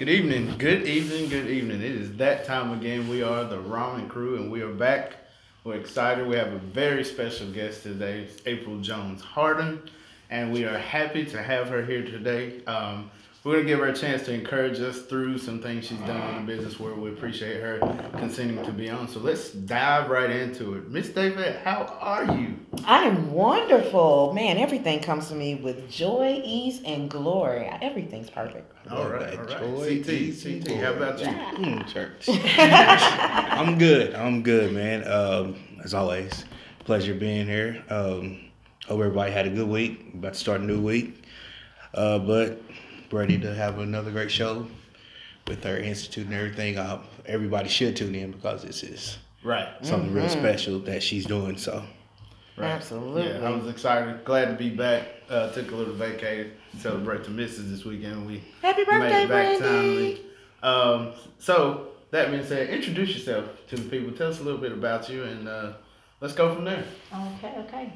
Good evening, good evening, good evening. It is that time again. We are the Ramen Crew and we are back. We're excited. We have a very special guest today, April Jones Harden, and we are happy to have her here today. Um, we're going to give her a chance to encourage us through some things she's done in the business world. We appreciate her consenting to be on. So let's dive right into it. Miss David, how are you? I am wonderful. Man, everything comes to me with joy, ease, and glory. Everything's perfect. All right, all right. Joy, CT, ease, and CT, how about you? Mm, church. I'm good. I'm good, man. Um, as always, pleasure being here. Um, hope everybody had a good week. About to start a new week, uh, but ready to have another great show with our institute and everything. Uh, everybody should tune in because this is Right. something real special that she's doing. So Right. Absolutely. Yeah, I was excited, glad to be back. Uh, took a little vacay, celebrate the missus this weekend. We Happy birthday, made it back Brandy. Um, so that being said, introduce yourself to the people. Tell us a little bit about you, and uh, let's go from there. Okay, okay.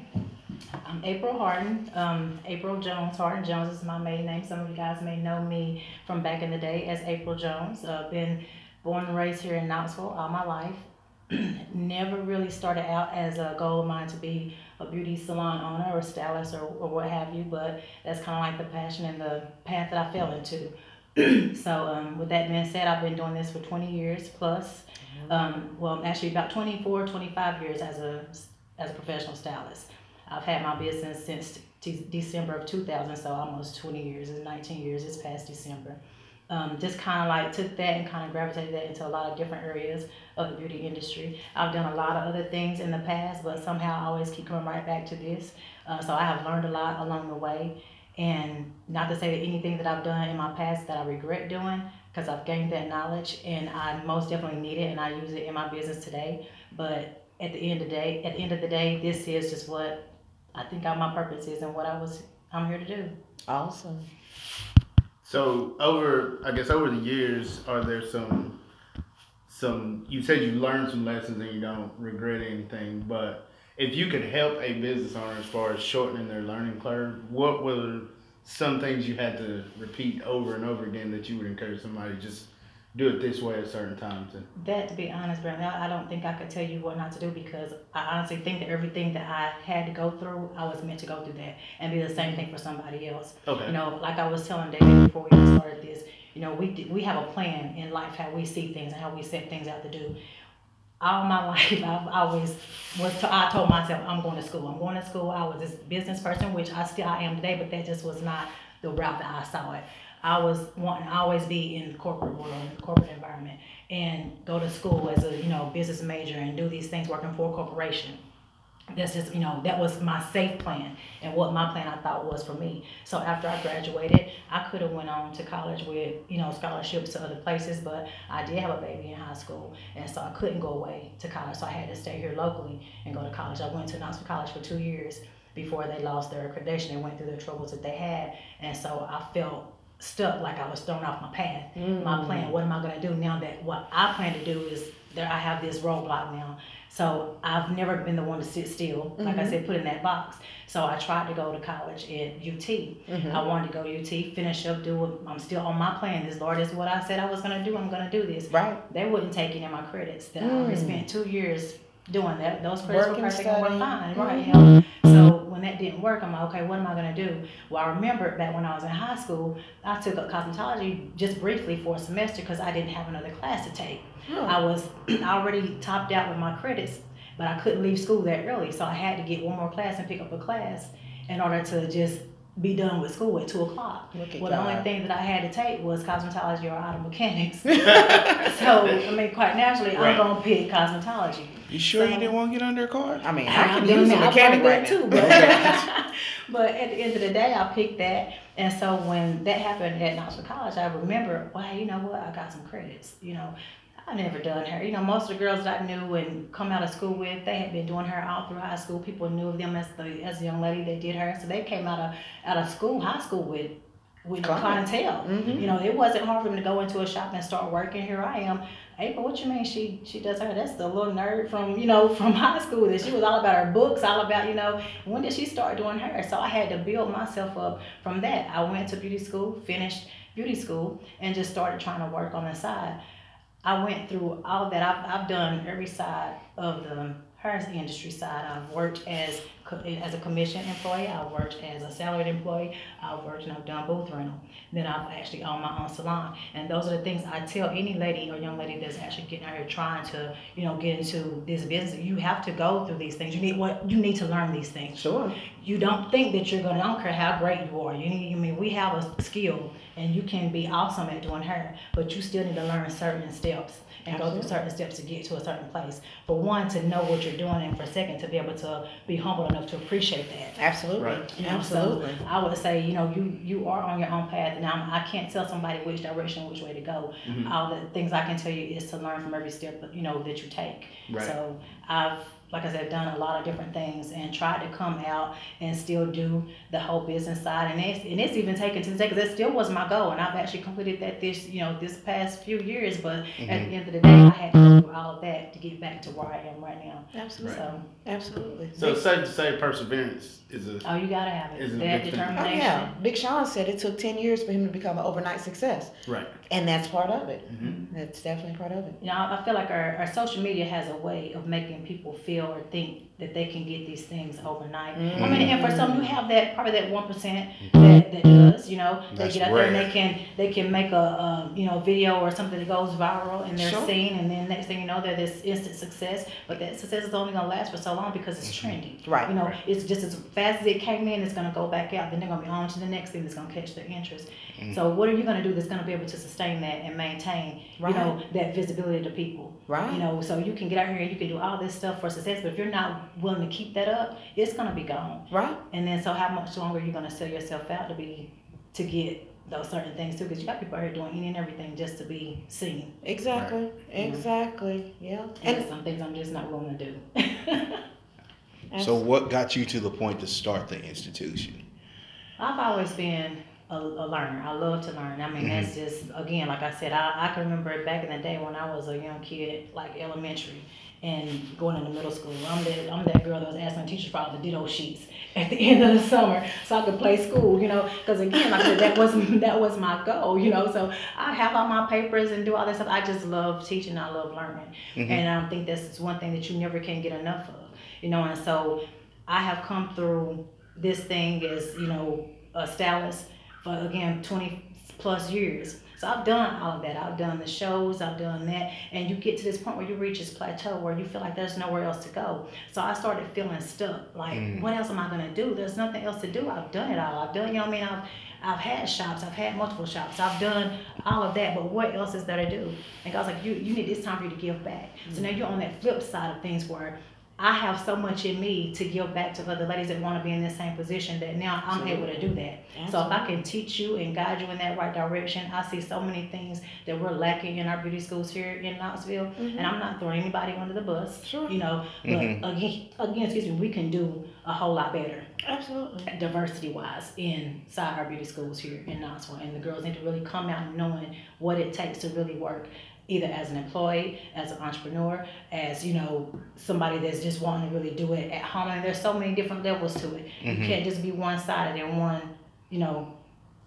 I'm April Harden. Um, April Jones. Harden Jones is my maiden name. Some of you guys may know me from back in the day as April Jones. Uh, been born and raised here in Knoxville all my life. Never really started out as a goal of mine to be a beauty salon owner or stylist or, or what have you, but that's kind of like the passion and the path that I fell into. so, um, with that being said, I've been doing this for 20 years plus. Um, well, actually, about 24, 25 years as a as a professional stylist. I've had my business since de- December of 2000, so almost 20 years. It's 19 years. It's past December. Um, just kind of like took that and kind of gravitated that into a lot of different areas of the beauty industry. I've done a lot of other things in the past, but somehow I always keep coming right back to this. Uh, so I have learned a lot along the way. And not to say that anything that I've done in my past that I regret doing, because I've gained that knowledge and I most definitely need it and I use it in my business today. But at the end of the day, at the end of the day, this is just what I think my purpose is and what I was I'm here to do. Awesome. So over, I guess over the years, are there some, some? You said you learned some lessons and you don't regret anything. But if you could help a business owner as far as shortening their learning curve, what were some things you had to repeat over and over again that you would encourage somebody just do it this way at certain times? And That, to be honest, Brandon, I I don't think I could tell you what not to do because I honestly think that everything that I had to go through, I was meant to go through that and be the same thing for somebody else. okay, You know, like I was telling David before we started this, you know, we we have a plan in life how we see things and how we set things out to do. All my life, I've always was. To, I told myself, I'm going to school. I'm going to school. I was this business person, which I still I am today, but that just was not the route that I saw it. I was wanting to always be in the corporate world, in the corporate environment, and go to school as a you know business major and do these things working for a corporation. That's just you know that was my safe plan and what my plan i thought was for me. So after i graduated i could have went on to college with you know scholarships to other places but i did have a baby in high school and so i couldn't go away to college. So i had to stay here locally and go to college. I went to knoxville college for two years before they lost their accreditation. They went through the troubles that they had and so i felt stuck like i was thrown off my path my mm. plan what am i going to do now that what i plan to do is there i have this roadblock now so I've never been the one to sit still, like I mm-hmm. said, put in that box. So I tried to go to college at UT. Mm-hmm. I wanted to go to UT, finish up, do what I'm still on my plan. This Lord is what I said I was gonna do. I'm gonna do this. Right. They wouldn't take any of my credits. That I already mm. spent two years doing that. Those credits Working, were perfect and were fine, right? You know? So when that didn't work, I'm like, okay, what am I gonna do? Well, I remember back when I was in high school, I took up cosmetology just briefly for a semester because I didn't have another class to take. Hmm. I was already topped out with my credits, but I couldn't leave school that early, so I had to get one more class and pick up a class in order to just be done with school at two o'clock. Look Well, the only thing that I had to take was cosmetology or auto mechanics. so I mean, quite naturally, Right. I'm gonna pick cosmetology. you sure you didn't want to get under a car? I mean, I I'm can doing use a mechanic learned right too, but, but at the end of the day, I picked that. And so when that happened at Knoxville College, I remember, wow, you know what? I got some credits. You know, I never done hair. You know, most of the girls that I knew and come out of school with, they had been doing hair all through high school. People knew of them as the as a young lady that did hair. So they came out of out of school, high school with with Client. clientele. Mhm. You know, it wasn't hard for me to go into a shop and start working. Here I am. April, what you mean she she does her? That's the little nerd from you know from high school that she was all about her books, all about you know when did she start doing hair? So I had to build myself up from that. I went to beauty school, finished beauty school and just started trying to work on the side. I went through all that. I've, I've done every side of the hair industry side. I've worked as as a commission employee. I've worked as a salaried employee. I've worked and I've done booth rental. Then I've actually owned my own salon. And those are the things I tell any lady or young lady that's actually getting out here trying to, you know, get into this business. You have to go through these things. You need what you need to learn these things Sure. you don't think that you're gonna. I don't care how great you are. You need. I mean, we have a skill, and you can be awesome at doing hair, but you still need to learn certain steps and go through certain steps to get to a certain place. For one, to know what you're doing, and for second, to be able to be humble enough to appreciate that. Absolutely. Right. You know, Absolutely. So I would say, you know, you you are on your own path. Now I can't tell somebody which direction, which way to go. Mhm. All the things I can tell you is to learn from every step, you know, that you take. Right. So I've, like I said, done a lot of different things and tried to come out and still do the whole business side. And it's and it's even taken to the because that still was my goal. And I've actually completed that this you know this past few years. But at the mm-hmm. end of the day, I had to go through all of that to get back to where I am right now. Absolutely. So Absolutely. So it's safe to say perseverance is a oh, you gotta have it. Is it a that big thing? Oh determination. yeah, Big Sean said it took ten years for him to become an overnight success, right. and that's part of it. Mhm. That's definitely part of it. You know, I feel like our, our social media has a way of making people feel or think that they can get these things overnight. Mm. I mean, and for some, you have that probably that one percent mm-hmm. that, that does. You know, they That's get out there and they can they can make a, a you know video or something that goes viral and they're Sure. seen, and then next thing you know, they're this instant success. But that success is only gonna last for so long because it's mm-hmm. trendy. Right. You know, it's just as fast as it came in, it's gonna go back out. Then they're gonna be on to the next thing that's gonna catch their interest. Mm-hmm. So what are you gonna do that's gonna be able to sustain that and maintain, right. you know, that visibility to people? Right. You know, so you can get out here and you can do all this stuff for success, but if you're not willing to keep that up, it's gonna be gone. Right. And then so how much longer are you gonna sell yourself out to be to get those certain things too? Because you got people out here doing any and everything just to be seen. Exactly. Exactly. Yeah. And And some things I'm just not willing to do. So, what got you to the point to start the institution? I've always been a, a learner. I love to learn. I mean, that's mm-hmm. just again, like I said, I, I can remember back in the day when I was a young kid, like elementary, and going into middle school. I'm that I'm that girl that was asking teachers for all the ditto sheets at the end of the summer so I could play school. You know, because again, like I said, that was that was my goal. You know, so I have all my papers and do all that stuff. I just love teaching. I love learning, mm-hmm. and I think that's one thing that you never can get enough of. You know, and so I have come through this thing as you know a stylist for again 20 plus years. So I've done all of that. I've done the shows, I've done that, and you get to this point where you reach this plateau where you feel like there's nowhere else to go. So I started feeling stuck. Like, mm. what else am I gonna do? There's nothing else to do. I've done it all. I've done, you know what I mean? I've I've had shops, I've had multiple shops, I've done all of that, but what else is there to do? And God's like, you you need it's time for you to give back. So mm. now you're on that flip side of things where I have so much in me to give back to other ladies that want to be in the same position that now I'm able to do that. So if I can teach you and guide you in that right direction, I see so many things that we're lacking in our beauty schools here in Knoxville. Mm-hmm. And I'm not throwing anybody under the bus, Sure. you know, but mm-hmm. again, again, excuse me, we can do a whole lot better absolutely. diversity wise inside our beauty schools here in Knoxville. And the girls need to really come out knowing what it takes to really work either as an employee, as an entrepreneur, as you know, somebody that's just wanting to really do it at home. And there's so many different levels to it. You can't just be one sided and one, you know,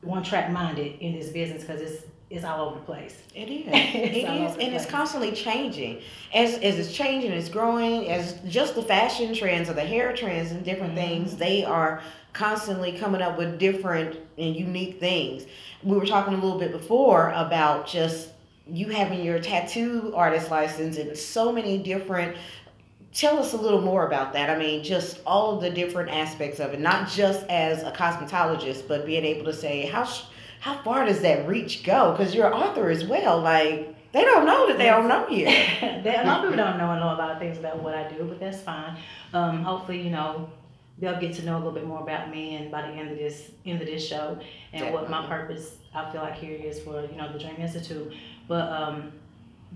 one track minded in this business because it's it's all over the place. It is. It's It all is, and it's constantly changing. As as it's changing, it's growing. As just the fashion trends or the hair trends and different Mm-hmm. things, they are constantly coming up with different and unique things. We were talking a little bit before about just you having your tattoo artist license and so many different. Tell us a little more about that. I mean, just all of the different aspects of it, not just as a cosmetologist, but being able to say how how far does that reach go? Because you're an author as well. Like they don't know that they don't know you. A lot of people don't know and know a lot of things about what I do, but that's fine. Um, hopefully, you know, they'll get to know a little bit more about me, and by the end of this end of this show, and what my purpose I feel like here is for you know the Dream Institute. But um,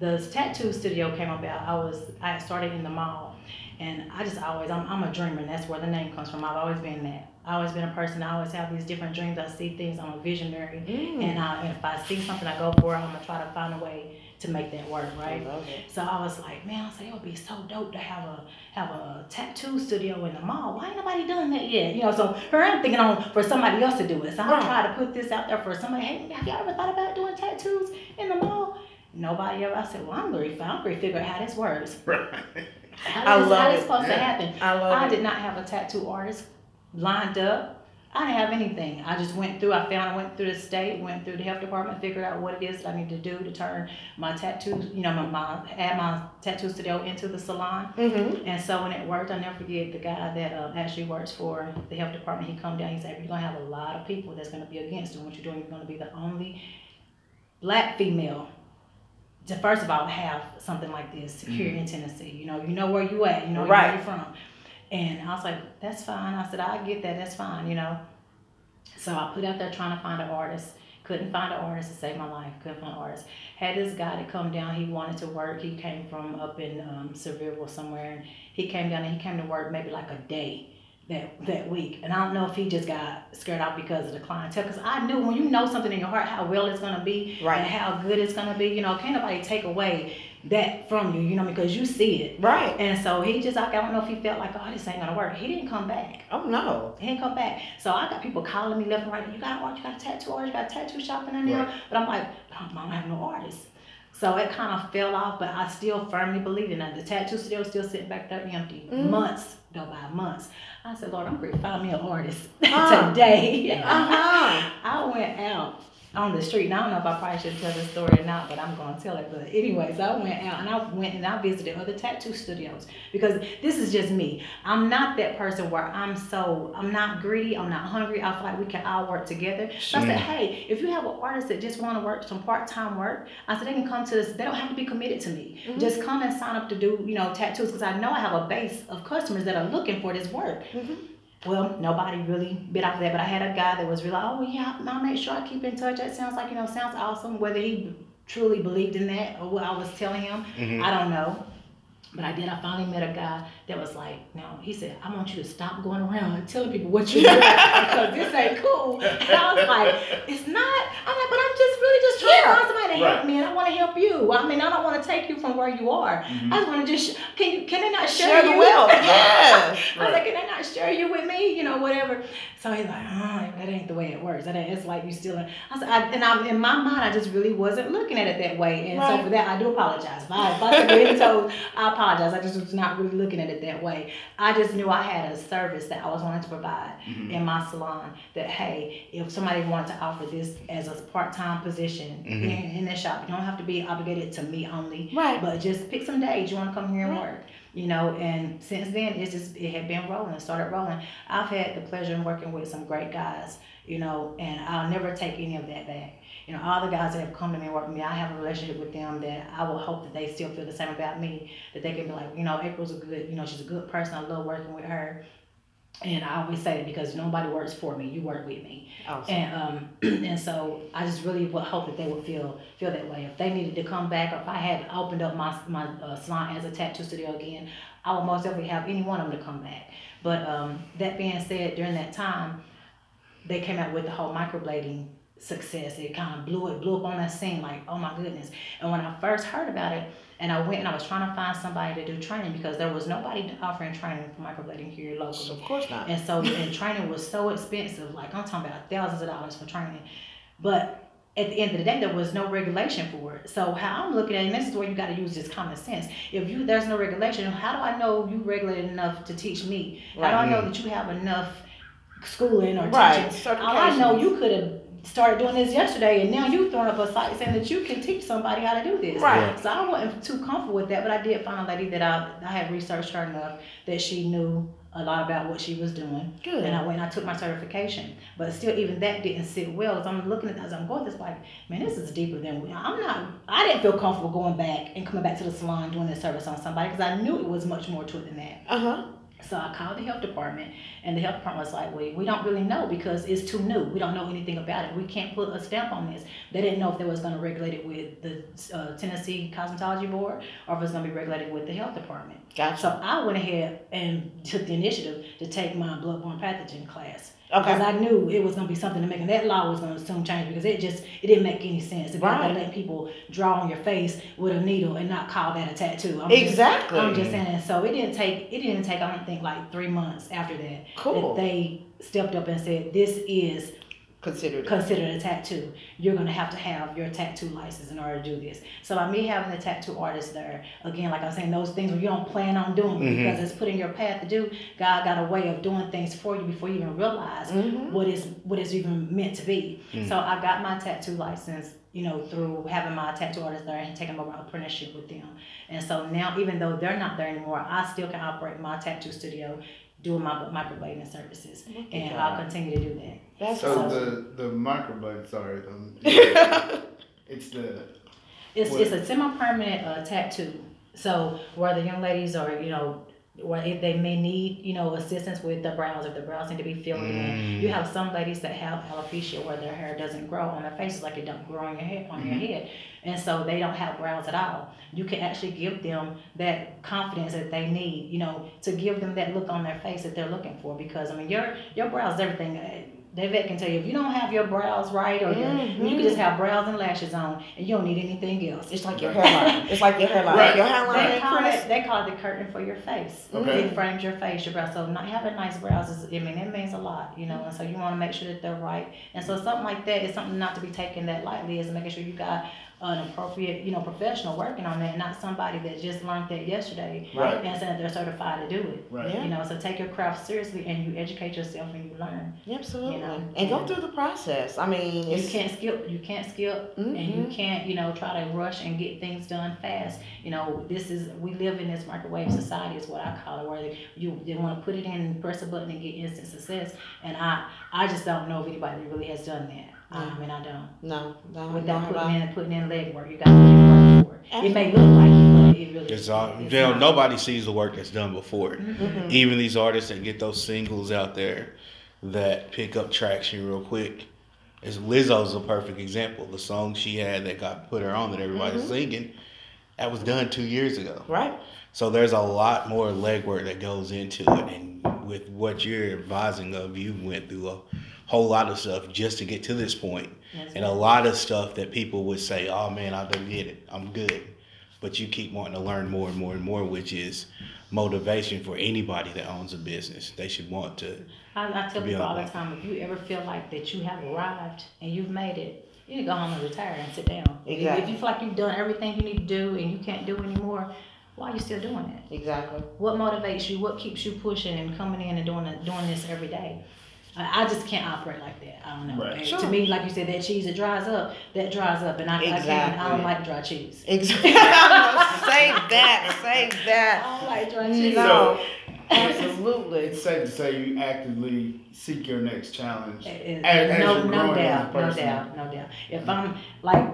the tattoo studio came about. I was I started in the mall, and I just always I'm, I'm a dreamer, and that's where the name comes from. I've always been that. I always been a person. I always have these different dreams. I see things. I'm a visionary, Mm. and I, if I see something, I go for it. I'm gonna try to find a way to make that work, right? I it. So I was like, man, I said it would be so dope to have a have a tattoo studio in the mall. Why ain't nobody done that yet? You know, so her I'm thinking on for somebody else to do it. So I'm Right. trying to put this out there for somebody. Hey, have y'all ever thought about doing tattoos in the mall? Nobody ever. I said, well, I'm to I'm gonna figure out how this works. Right. How I this, love how it. this supposed to happen? I love I it. did not have a tattoo artist lined up. I didn't have anything. I just went through. I found. I went through the state, went through the health department, figured out what it is that I need to do to turn my tattoos, You know, my, my add my tattoo studio into the salon. Mm-hmm. And so when it worked, I never forget the guy that uh, actually works for the health department. He come down. He said, "You're gonna have a lot of people that's gonna be against doing what you're doing. You're gonna be the only black female." To first of all have something like this here in Tennessee. You know, you know where you at. You know Right. where you're from. And I was like, "That's fine." I said, "I get that. That's fine." You know. So I put out there trying to find an artist. Couldn't find an artist to save my life. Couldn't find an artist. Had this guy to come down. He wanted to work. He came from up in um, Sevierville somewhere, and he came down and he came to work maybe like a day that that week. And I don't know if he just got scared out because of the clientele. Because I knew when you know something in your heart how well it's gonna be Right. and how good it's gonna be. You know, can't nobody take away that from you. You know, because you see it. Right. And so he just like I don't know if he felt like oh this ain't gonna work. He didn't come back. Oh no. He didn't come back. So I got people calling me left and right. You got an art, you got a tattoo artist, you got a tattoo shop in there. Right. But I'm like, I don't have no artist. So it kind of fell off, but I still firmly believe in it. The tattoo studio still sitting back there empty. Mhm. Months go by, months. I said, Lord, I'm going to find me an artist Uh. today. Uh-huh. I went out on the street, and I don't know if I probably should tell this story or not, but I'm going to tell it. But anyways, I went out and I went and I visited other tattoo studios because this is just me. I'm not that person where I'm so, I'm not greedy, I'm not hungry. I feel like we can all work together. So I said, hey, if you have an artist that just want to work some part-time work, I said they can come to this. They don't have to be committed to me. Mhm. Just come and sign up to do, you know, tattoos because I know I have a base of customers that are looking for this work. Mhm. Well, nobody really bit off that, but I had a guy that was really, like, oh yeah, I'll make sure I keep in touch. That sounds like you know, sounds awesome. Whether he truly believed in that or what I was telling him, Mhm. I don't know. But I did. I finally met a guy that was like, no, he said, I want you to stop going around telling people what you're doing because this ain't cool. And I was like, it's not. I'm like, but I'm just really just trying Yeah. to find somebody to help me, and I want to help you. I mean, I don't want to take you from where you are. Mm-hmm. I just want to just can you can they not share, Share the you? wealth. Yes. I was like, can they not share you with me? You know, whatever. So he's like, oh, that ain't the way it works. That ain't, it's like you stealing. I said, I, and I'm in my mind, I just really wasn't looking at it that way. And Right. so for that, I do apologize. If I, if I toes, I apologize. I just was not really looking at it that way. I just knew I had a service that I was wanting to provide mm-hmm. in my salon. That hey, if somebody wanted to offer this as a part-time position mm-hmm. in, in their shop, you don't have to be obligated to me only. Right. But just pick some days you want to come here and Right. work. You know, and since then it's just it had been rolling, started rolling. I've had the pleasure of working with some great guys, you know, and I'll never take any of that back. You know, all the guys that have come to me and worked with me, I have a relationship with them that I will hope that they still feel the same about me. That they can be like, you know, April's a good, you know, she's a good person. I love working with her. And I always say it because nobody works for me, you work with me. Awesome. And um, and so I just really would hope that they would feel feel that way. If they needed to come back, or if I had opened up my my uh, salon as a tattoo studio again, I would most definitely have any one of them to come back. But um, that being said, during that time, they came out with the whole microblading success. It kind of blew it blew up on that scene like, oh my goodness. And when I first heard about it, and I went and I was trying to find somebody to do training because there was nobody offering training for microblading here locally. Of course not. And so, and training was so expensive. Like I'm talking about thousands of dollars for training. But at the end of the day, there was no regulation for it. So how I'm looking at it, and this is where you got to use this common sense. If you there's no regulation, how do I know you regulated enough to teach me? How do I know that you have enough schooling or Right, teaching? All I know, you could have started doing this yesterday, and now you throwing up a site saying that you can teach somebody how to do this. Right. So I wasn't too comfortable with that, but I did find a lady that I I had researched her enough that she knew a lot about what she was doing. Good. And I went and I took my certification. But still, even that didn't sit well. As I'm looking at as I'm going, this like, man, this is deeper than I'm not. I didn't feel comfortable going back and coming back to the salon doing this service on somebody because I knew it was much more to it than that. Uh huh. So I called the health department, and the health department was like, "We we don't really know because it's too new. We don't know anything about it. We can't put a stamp on this." They didn't know if they was going to regulate it with the uh, Tennessee Cosmetology Board or if it was going to be regulated with the health department. Gotcha. So I went ahead and took the initiative to take my bloodborne pathogen class. Okay. Because I knew it was gonna be something to make, and that law was gonna soon change because it just it didn't make any sense to be Right. let people draw on your face with a needle and not call that a tattoo. I'm just- Exactly. I'm just saying. So it didn't take it didn't take I don't think like three months after that Cool. that they stepped up and said this is Considered. considered a tattoo. You're gonna have to have your tattoo license in order to do this. So by me having the tattoo artist there, again, like I was saying, those things where you don't plan on doing Mhm. because it's put in your path to do. God got a way of doing things for you before you even realize Mhm. what is what is even meant to be. Mm. So I got my tattoo license, you know, through having my tattoo artist there and taking over apprenticeship with them. And so now, even though they're not there anymore, I still can operate my tattoo studio, doing my microblading services, Look and that. I'll continue to do that. That's So awesome. the the microblade, sorry, um, it's the It's What? it's a semi-permanent uh, tattoo. So where the young ladies are, you know, where if they may need, you know, assistance with the brows, if the brows need to be filled in. Mm. You have some ladies that have alopecia where their hair doesn't grow on their faces like it don't grow on your head on your head. And so they don't have brows at all. You can actually give them that confidence that they need, you know, to give them that look on their face that they're looking for. Because I mean your your brows everything. Uh, David can tell you if you don't have your brows right or your, you can just have brows and lashes on and you don't need anything else. It's like your hairline. It's like your hairline. Right. Your They call it they call it the curtain for your face. Okay. It frames your face, your brows. So not having nice brows is I mean it means a lot, you know, and so you want to make sure that they're right. And so something like that is something not to be taken that lightly is making sure you got an appropriate, you know, professional working on that, not somebody that just learned that yesterday Right. and said they're certified to do it. right. Yeah. You know, so take your craft seriously and you educate yourself and you learn. Absolutely. You know, and go yeah. through the process. I mean, You it's, can't skip. You can't skip, and you Mhm. can't, you know, try to rush and get things done fast. You know, this is we live in this microwave society, is what I call it, where you you want to put it in, press a button, and get instant success. And I I just don't know if anybody really has done that. I mean, I don't. no, no, no, Without no, putting in putting in leg work, you got to put in work for it. It may look like it, but it really It's all, it's you know, nobody sees the work that's done before. it. Mhm. Even these artists that get those singles out there that pick up traction real quick. Is Lizzo's a perfect example. The song she had that got put her on that everybody's Mhm. singing, that was done two years ago. Right. So there's a lot more legwork that goes into it, and with what you're advising of, you went through a whole lot of stuff just to get to this point, That's and a lot of stuff that people would say, "Oh man, I done did it, I'm good," but you keep wanting to learn more and more and more, which is motivation for anybody that owns a business. They should want to. I, I tell people all the time, if you ever feel like that you have arrived and you've made it, you need to go home and retire and sit down. If- If you feel like you've done everything you need to do and you can't do anymore, why are you still doing it? Exactly. What motivates you? What keeps you pushing and coming in and doing doing this every day? I, I just can't operate like that. I don't know. Right. And Sure. To me, like you said, that cheese that dries up, that dries up, and I, I can't. I Exactly. don't like dry cheese. Exactly. save that. Save that. I that. don't like dry cheese. No. Absolutely. It's safe to say you actively seek your next challenge. It- it- As- as no, you're no growing as a doubt, no person. doubt, no doubt. If I'm like,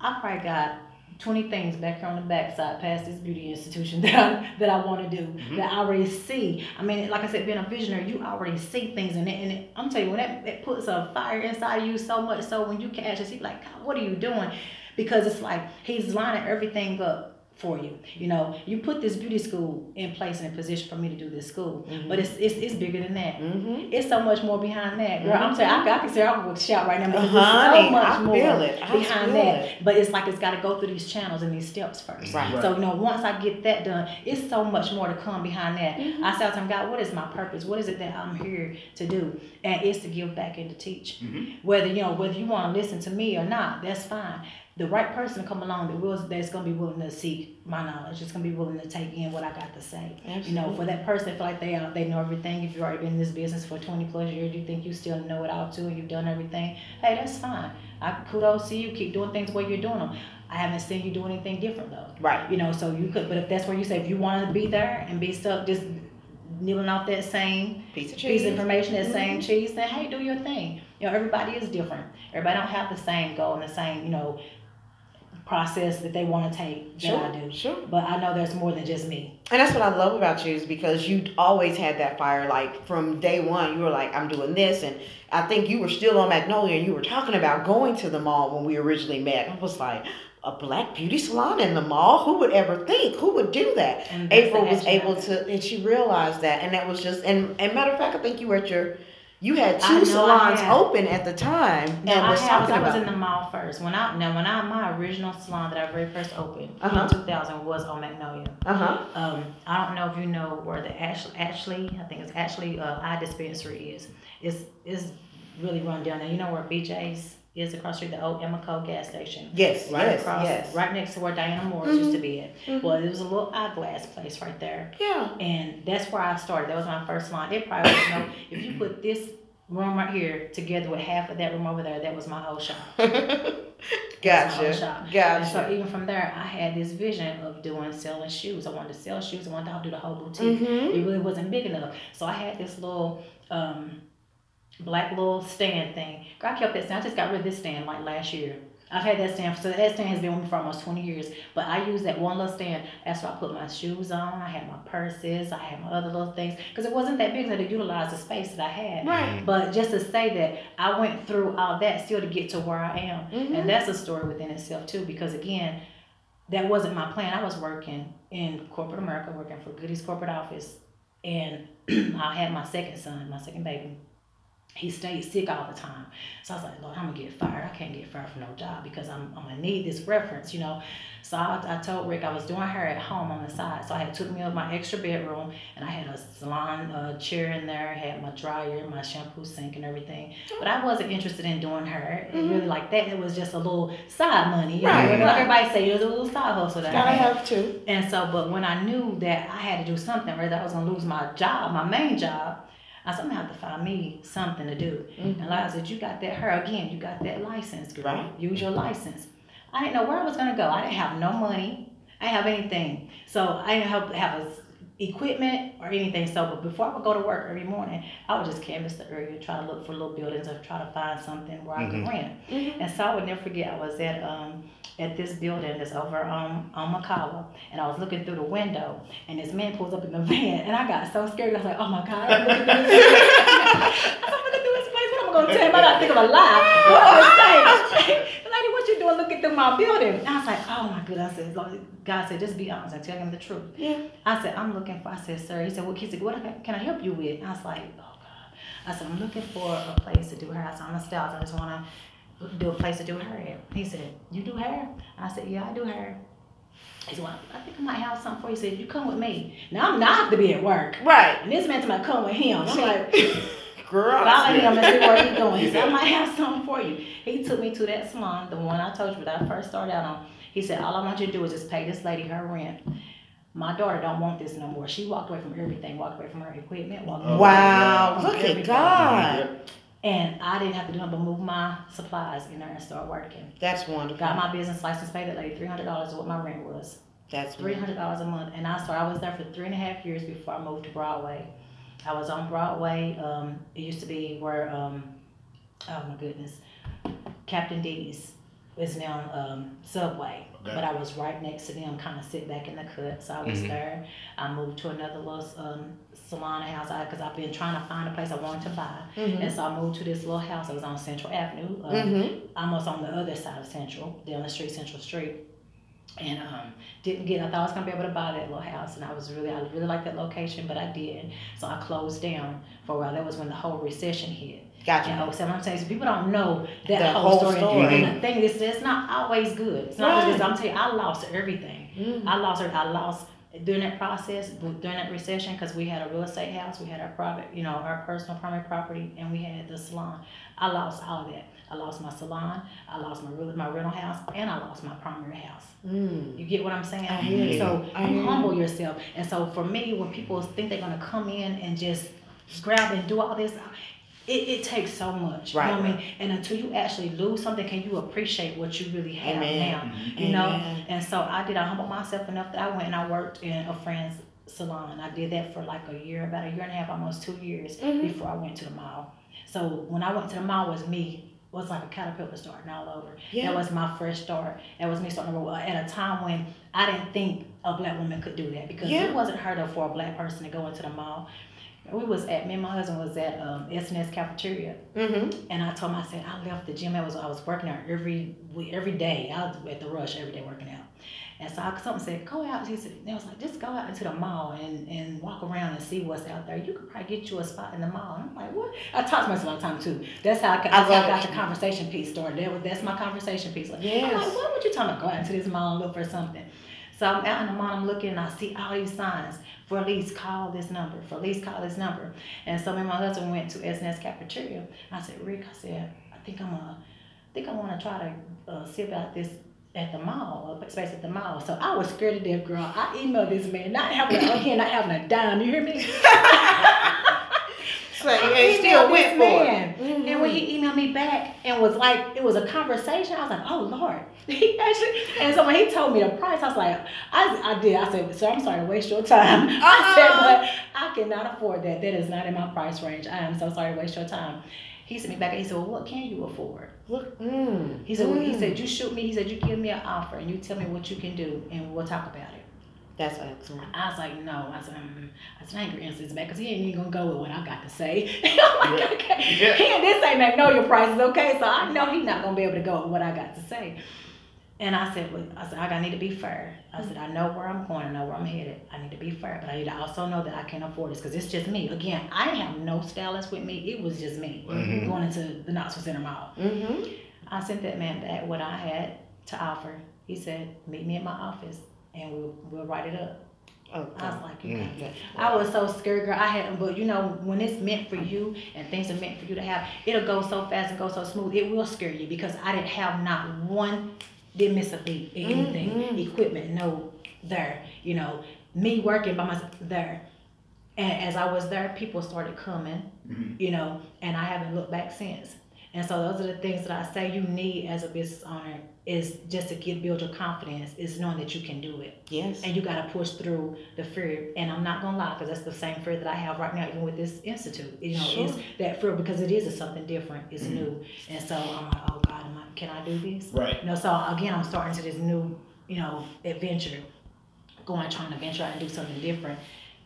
I probably got twenty things back here on the backside past this beauty institution that I, that I want to do Mm-hmm. that I already see. I mean, like I said, being a visionary, you already see things, and it, and it, I'm telling you, when that it puts a fire inside of you so much so when you can actually see, like, God, what are you doing? Because it's like He's lining everything up for you. You know, you put this beauty school in place and in position for me to do this school, but it's it's, it's bigger than that. Mm-hmm. It's so much more behind that, girl. I'm saying I, I can say I would shout right now because there's so much I more feel it. I behind that. it. But it's like it's got to go through these channels and these steps first. Right. So you know, once I get that done, it's so much more to come behind that. Mm-hmm. I say the time, God, what is my purpose? What is it that I'm here to do? And it's to give back and to teach. Mm-hmm. Whether you know whether you want to listen to me or not, that's fine. The right person to come along that will that's gonna be willing to seek my knowledge. That's gonna be willing to take in what I got to say. You know, for that person, feel like they are, they know everything. If you've already been in this business for twenty plus years, you think you still know it all too, and you've done everything. Hey, that's fine. I kudos to you. Keep doing things the way you're doing them. I haven't seen you do anything different though. Right. You know, so you could. But if that's where you say if you want to be there and be stuck just nibbling off that same Piece of piece cheese. of information, that same mm-hmm. cheese, then hey, do your thing. You know, everybody is different. Everybody don't have the same goal and the same, you know, process that they want to take that Sure, I do. sure. But I know there's more than just me. And that's what I love about you is because you always had that fire. Like from day one, you were like, I'm doing this. And I think you were still on Magnolia and you were talking about going to the mall when we originally met. I was like, a black beauty salon in the mall? Who would ever think? Who would do that? And April was able to, and she realized that. And that was just, and, and matter of fact, I think you were at your, you had two salons had. open at the time No, and I, was had, talking I was about in the mall first. When I now when I my original salon that I very first opened Uh-huh. in 2000 was on Magnolia. Uh huh. Um, I don't know if you know where the Ashley, Ashley I think it's Ashley uh, Eye Dispensary is. It's it's really run down there. You know where BJ's is across the street, the old Emco gas station. Yes, Right yes, across, yes. right next to where Diana Moore's used to be at. Mhm. Well, it was a little eyeglass place right there. Yeah. And that's where I started. That was my first line. It probably was, you know, if you put this room right here together with half of that room over there, that was my whole shop. My whole gotcha. And Gotcha. so even from there, I had this vision of doing selling shoes. I wanted to sell shoes. I wanted to do the whole boutique. Mhm. It really wasn't big enough. So I had this little um, black little stand thing. Girl, I kept that stand. I just got rid of this stand like last year. I've had that stand, so that stand has been with me for almost 20 years. But I use that one little stand. That's where I put my shoes on. I had my purses. I had my other little things. Because it wasn't that big, so to utilize the space that I had. Right. But just to say that I went through all that still to get to where I am. Mhm. And that's a story within itself too, because again, that wasn't my plan. I was working in corporate America, working for Goody's corporate office, and I had my second son, my second baby. He stayed sick all the time. So I was like, Lord, I'm gonna get fired. I can't get fired from no job because I'm, I'm gonna need this reference, you know. So I, I told Rick I was doing her at home on the side. So I had took me up my extra bedroom and I had a salon uh, chair in there, I had my dryer, my shampoo sink and everything. But I wasn't interested in doing her really like that. It was just a little side money. You Right, know, right. everybody say it was a little side hustle that Gotta I had. have two. And so, but when I knew that I had to do something, or that I was gonna lose my job, my main job, I said, I'm gonna have to find me something to do. Mhm. And I said, you got that her again, you got that license, girl. Right. Use your license. I didn't know where I was gonna go. I didn't have no money. I didn't have anything. So I didn't have, have a, equipment or anything. So but before I would go to work every morning, I would just canvass the area, try to look for little buildings or try to find something where I could rent. And so I would never forget I was at um at this building that's over um, on McCalla, and I was looking through the window, and this man pulls up in the van, and I got so scared. I was like, "Oh my God!" I'm looking through this I'm looking through this place. What am I gonna tell him? I gotta think of a lie. What am I gonna say? What you doing looking through my building? And I was like, "Oh my goodness!" I said, "God said, just be honest I tell him the truth." Yeah. I said, "I'm looking for." I said, "Sir," he said, "Well," he said, "What can I help you with?" And I was like, "Oh God." I said, "I'm looking for a place to do hair." I said, "I'm a stylist. I just wanna." do a place to do hair at. He said, You do hair? I said, Yeah, I do hair. He said, Well, I think I might have something for you. He said, You come with me. Now I'm not to be at work. Right. And this man told me to come with him. I'm like, Girl. follow him and see where he's going. He said, I might have something for you. He took me to that salon, the one I told you that I first started out on. He said, All I want you to do is just pay this lady her rent. My daughter don't want this no more. She walked away from everything, walked away from her equipment, walked away Wow. from Look at everything. God. And I didn't have to do nothing but move my supplies in there and start working. That's wonderful. Got my business license, paid that lady three hundred dollars what my rent was. That's Three hundred dollars a month. And I started I was there for three and a half years before I moved to Broadway. I was on Broadway. Um, it used to be where um, oh my goodness. Captain D's is now um, Subway. Okay. But I was right next to them, kind of sit back in the cut. So I was Mhm. there. I moved to another little um, salon house because I've been trying to find a place I wanted to buy. Mm-hmm. And so I moved to this little house. I was on Central Avenue. Um, Mm-hmm. almost on the other side of Central, down the street, Central Street. And um, didn't get. I thought I was gonna be able to buy that little house, and I was really, I really liked that location, but I didn't. So I closed down for a while. That was when the whole recession hit. Gotcha. And so I'm saying, so people don't know that The whole, whole story. And the thing is, it's not always good. It's not always good. Right. I'm telling you, I lost everything. Mhm. I lost. I lost during that process, during that recession, because we had a real estate house, we had our private, you know, our personal primary property, and we had the salon. I lost all of that. I lost my salon. I lost my my rental house, and I lost my primary house. Mm. You get what I'm saying? I. So I humble yourself. And so for me, when people think they're gonna come in and just grab and do all this, it, it takes so much. You know what I Right. mean? And until you actually lose something, can you appreciate what you really have Amen. now? You know? And so I did. I humbled myself enough that I went and I worked in a friend's salon. I did that for like a year, about a year and a half, almost two years Mhm. before I went to the mall. So when I went to the mall, it was me was like a caterpillar starting all over. Yeah. That was my fresh start. That was me starting over at a time when I didn't think a black woman could do that because Yeah. it wasn't heard of for a black person to go into the mall. We was at me and my husband was at um, S&S cafeteria, Mm-hmm. and I told him I said I left the gym. I was I was working out every every day. I was at the rush every day working out. And so I, something said, go out. He said, they was like, just go out into the mall and, and walk around and see what's out there. You could probably get you a spot in the mall. And I'm like, what? I talk to myself all the time too. That's how I, got- I how I got it. the conversation piece started. That was, that's my conversation piece. Like, I'm Yes. like, what would you talking about? Go out into this mall and look for something. So I'm out in the mall, I'm looking, and I see all these signs. For lease, call this number. For lease, call this number. And so me and my husband went to S&S cafeteria. I said, Rick, I said, I think I'm a, I think I want to try to uh, see about this at the mall, space at the mall. So I was scared to death, girl. I emailed this man, not having a, again, not having a dime. You hear me? So I still went this for man. it. Mhm. And when he emailed me back and was like, it was a conversation, I was like, oh Lord. He actually, and so when he told me the price, I was like, I, I did. I said, sir, I'm sorry to waste your time. I said, Uh-uh. but I cannot afford that. That is not in my price range. I am so sorry to waste your time. He sent me back and he said, well, what can you afford? Look, mm, He said, well, he mm. said, you shoot me. He said, you give me an offer and you tell me what you can do and we'll talk about it. That's excellent. I was like, no. I said, mm. I said, I ain't gonna answer this back because he ain't even gonna go with what I got to say. I'm like, okay. Yeah. He and this ain't your prices, okay? So I know he's not gonna be able to go with what I got to say. And I said, well, I said, I gotta need to be fair. I said, I know where I'm going, I know where I'm headed. I need to be fair, but I need to also know that I can't afford this because it's just me. Again, I have no stylist with me. It was just me Mhm. going into the Knoxville Center Mall. Mm-hmm. I sent that man back what I had to offer. He said, meet me at my office and we'll, we'll write it up. Oh, I was like, you Mm. got. I was so scared, girl. I had, but you know, when it's meant for you and things are meant for you to have, it'll go so fast and go so smooth. It will scare you because I didn't have not one, didn't miss a beat in anything, Mhm. equipment, no, there. You know, me working by myself, there. And as I was there, people started coming, Mhm. you know, and I haven't looked back since. And so those are the things that I say you need as a business owner is just to get build your confidence, is knowing that you can do it Yes. and you got to push through the fear. And I'm not gonna lie, because that's the same fear that I have right now, even with this institute. You know, Sure. it's that fear because it is something different, it's mm-hmm. new, and so I'm like, oh God, am I, can I do this? Right. You know, so again, I'm starting to this new, you know, adventure, going trying to venture out and do something different.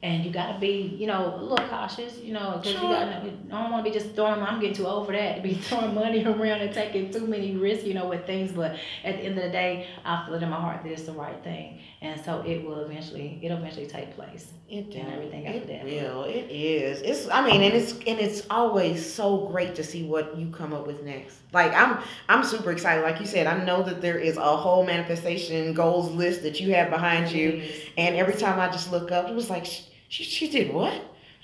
And you got to be, you know, a little cautious, you know, because Sure. you got. To, I don't want to be just throwing. I'm getting too over that to be throwing money around and taking too many risks, you know, with things. But at the end of the day, I feel it in my heart that it's the right thing, and so it will eventually, it'll eventually take place. It and everything after it that. will. It is. It's. I mean, and it's and it's always so great to see what you come up with next. Like I'm, I'm super excited. Like you said, I know that there is a whole manifestation goals list that you have behind you, and every time I just look up, it was like she, she, she did what?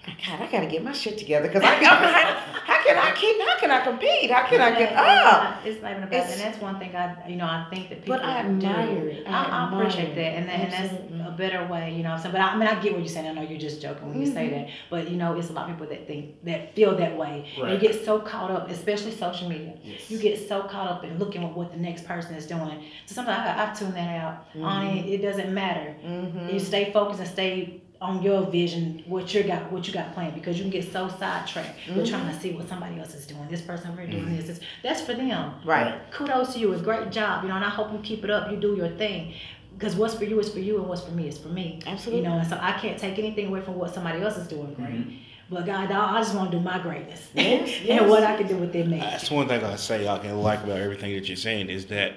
I'm like, God, I gotta get my shit together because I, I'm, how, how can I keep? How can I compete? How can I get It's up? not- It's not even about that. And that's one thing I, you know, I think that people But I do. admire it. I I, I appreciate that, and that, and that's a better way, you know. what I'm saying, but I, I mean, I get what you're saying. I know you're just joking when you say Mhm. that, but you know, it's a lot of people that think that feel that way. And Right. you get so caught up, especially social media. Yes. You get so caught up in looking at what the next person is doing. So sometimes I, I tune that out. On it, it doesn't matter. Mm-hmm. You stay focused and stay on your vision, what you got, what you got planned, because you can get so sidetracked with mm-hmm. trying to see what somebody else is doing. This person over here doing mm-hmm. this. This- That's for them Right. kudos to you. A great job, you know, and I hope you keep it up. You do your thing. Because what's for you is for you, and what's for me is for me. Absolutely. You know, and so I can't take anything away from what somebody else is doing great. Mm-hmm. But God, I I just want to do my greatness Yes, yes. and what I can do within me. That's one thing I say I can like about everything that you're saying is that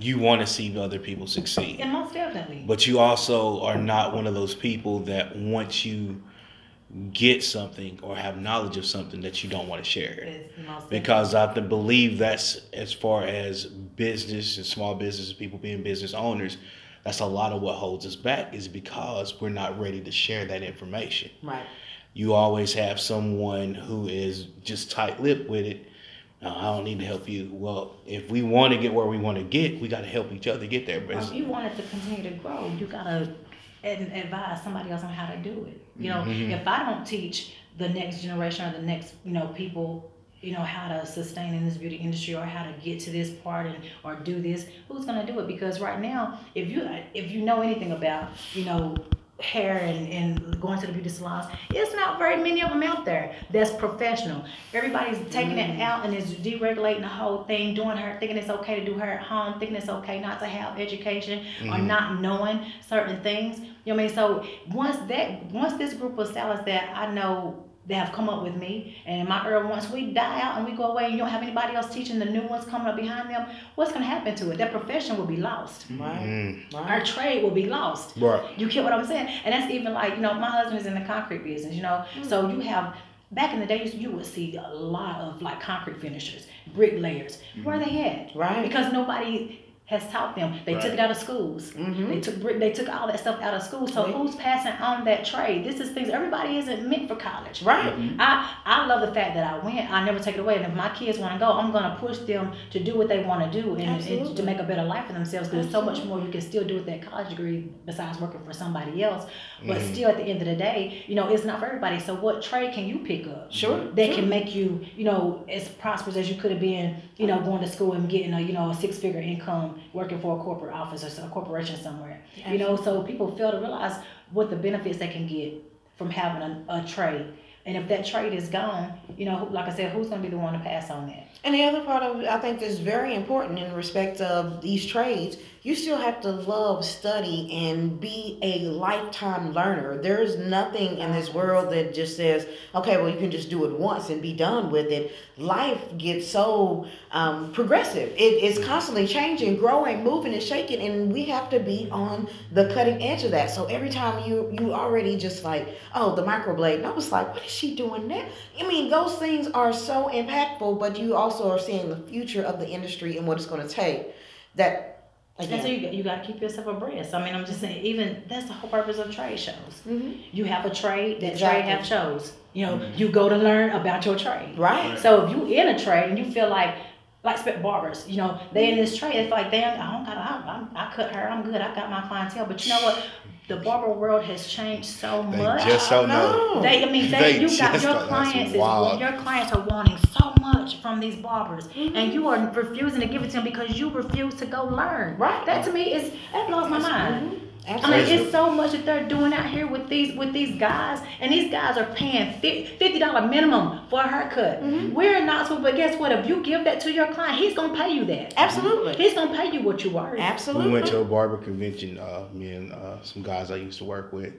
you want to see other people succeed. And most definitely. But you also are not one of those people that once you get something or have knowledge of something that you don't want to share. It's Because I believe that's as far as business and small business people being business owners, that's a lot of what holds us back is because we're not ready to share that information. Right. You always have someone who is just tight lipped with it. "No, I don't need to help you. Well, if we want to get where we want to get, we got to help each other get there. But Well, if you want it to continue to grow, you gotta advise somebody else on how to do it. You know, Mhm. if I don't teach the next generation or the next, you know, people, you know, how to sustain in this beauty industry or how to get to this part and or do this, who's gonna do it? Because right now, if you if you know anything about, you know, hair and, and going to the beauty salons. It's not very many of them out there that's professional. Everybody's taking it mm. out and is deregulating the whole thing, doing her, thinking it's okay to do her at home, thinking it's okay not to have education or mm-hmm. not knowing certain things. You know what I mean? So once that, once this group of stylists that I know that have come up with me and my era, once we die out and we go away and you don't have anybody else teaching the new ones coming up behind them, what's gonna happen to it? That profession will be lost. Right. Mm. Our trade will be lost. Right. You get what I'm saying? And that's even like, you know, my husband is in the concrete business, you know. So you have back in the days you would see a lot of like concrete finishers, bricklayers. Where are they at? Right. Because nobody has taught them. They took it out of schools. Mhm. They took they took all that stuff out of school. So Yeah. who's passing on that trade? This is things everybody isn't meant for college. Right. I, I love the fact that I went. I never take it away. And if my kids want to go, I'm going to push them to do what they want to do and, and to make a better life for themselves. Because there's so much more you can still do with that college degree besides working for somebody else. But still, at the end of the day, you know, it's not for everybody. So what trade can you pick up? Sure, That sure. can make you, you know, as prosperous as you could have been, you know, going to school and getting a, you know, a six figure income working for a corporate office or a corporation somewhere. You know, so people fail to realize what the benefits they can get from having a, a trade. And if that trade is gone, you know, like I said, who's going to be the one to pass on that? And the other part of I think that's very important in respect of these trades. You still have to love study and be a lifetime learner. There's nothing in this world that just says, okay, well, you can just do it once and be done with it. Life gets so um, progressive. It, it's constantly changing, growing, moving, and shaking, and we have to be on the cutting edge of that. So every time you you already just like, oh, the microblade, and I was like, what is she doing there? I mean, those things are so impactful, but you also are seeing the future of the industry and what it's going to take. That And so again, you, you got to keep yourself abreast. I mean, I'm just saying, even that's the whole purpose of trade shows. Mhm. You have a trade, that Exactly. trade have shows. You know, you go to learn about your trade. right? So if you in a trade and you feel like, like spec barbers, you know, they in this trade, it's like, damn, I don't got, I, I, I cut her, I'm good, I got my clientele. But you know what? The barber world has changed so They much. just don't know. They, I mean, they, They you got your clients. Is, your clients are wanting so much from these barbers, Mm-hmm. and you are refusing to give it to them because you refuse to go learn. Right. That to me is that blows my mind. Mhm. I mean, it's so much that they're doing out here with these with these guys, and these guys are paying fifty dollar minimum for a haircut. Mm-hmm. We're not so, but guess what? If you give that to your client, he's gonna pay you that. Absolutely. He's gonna pay you what you are. Absolutely. We went to a barber convention, uh, me and uh, some guys I used to work with.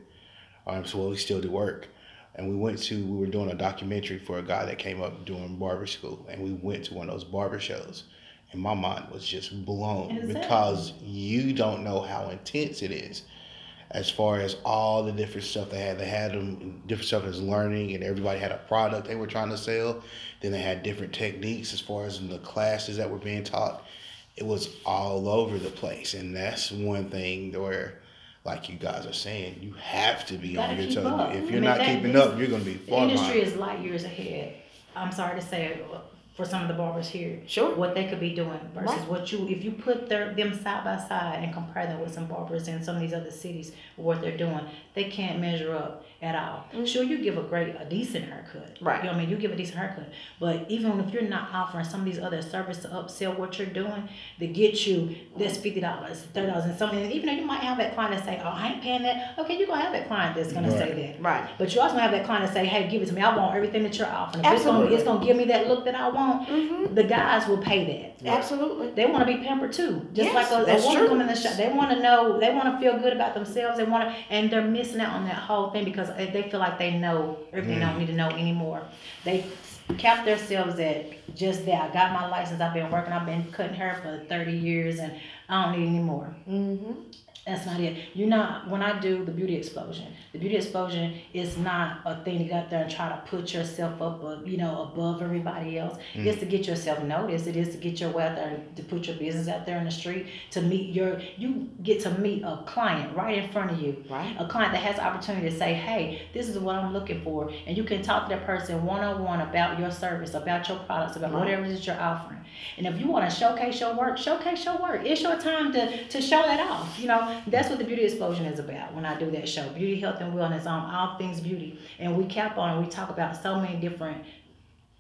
Um, so well, we still do work. And we went to, we were doing a documentary for a guy that came up doing barber school. And we went to one of those barber shows. And my mind was just blown Exactly. because you don't know how intense it is. As far as all the different stuff they had, they had them different stuff as learning, and everybody had a product they were trying to sell. Then they had different techniques as far as in the classes that were being taught it was all over the place and that's one thing where like you guys are saying you have to be on your toes up. if you're mean, not keeping up you're going to be The industry behind is light years ahead. I'm sorry to say uh, for some of the barbers here. Sure. What they could be doing versus Right. what you, if you put their, them side by side and compare them with some barbers in some of these other cities, what they're doing, they can't measure up at all. Sure, you give a great, a decent haircut. Mm-hmm. Right. You know what I mean? You give a decent haircut. But even if you're not offering some of these other services to upsell what you're doing, to get you this fifty dollars, thirty dollars, and something. Even though you might have that client that say, "Oh, I ain't paying that." Okay, you're gonna have that client that's gonna say that. Right. But you also have that client to say, hey, give it to me. I want everything that you're offering. If it's gonna, Absolutely. it's gonna give me that look that I want, Mhm. the guys will pay that. Absolutely. They want to be pampered too. Just Yes, like a, a that's woman true. coming in the shop. They want to know, they want to feel good about themselves. They want to, and they're missing out on that whole thing because they feel like they know everything they don't need to know anymore. They cap themselves at just that. I got my license. I've been working. I've been cutting hair for 30 years and I don't need any more. Mm-hmm. That's not it. You're not, when I do the beauty explosion, the beauty explosion is not a thing to get out there and try to put yourself up, uh, you know, above everybody else. It's to get yourself noticed. It is to get your there, and to put your business out there in the street, to meet your, you get to meet a client right in front of you. Right. A client that has the opportunity to say, hey, this is what I'm looking for. And you can talk to that person one on one about your service, about your products, about Right. whatever it is you're offering. And if you want to showcase your work, showcase your work. It's your time to, to show that off. You know, that's what the beauty explosion is about when I do that show. Beauty, health, and wellness on all things beauty. And we cap on and we talk about so many different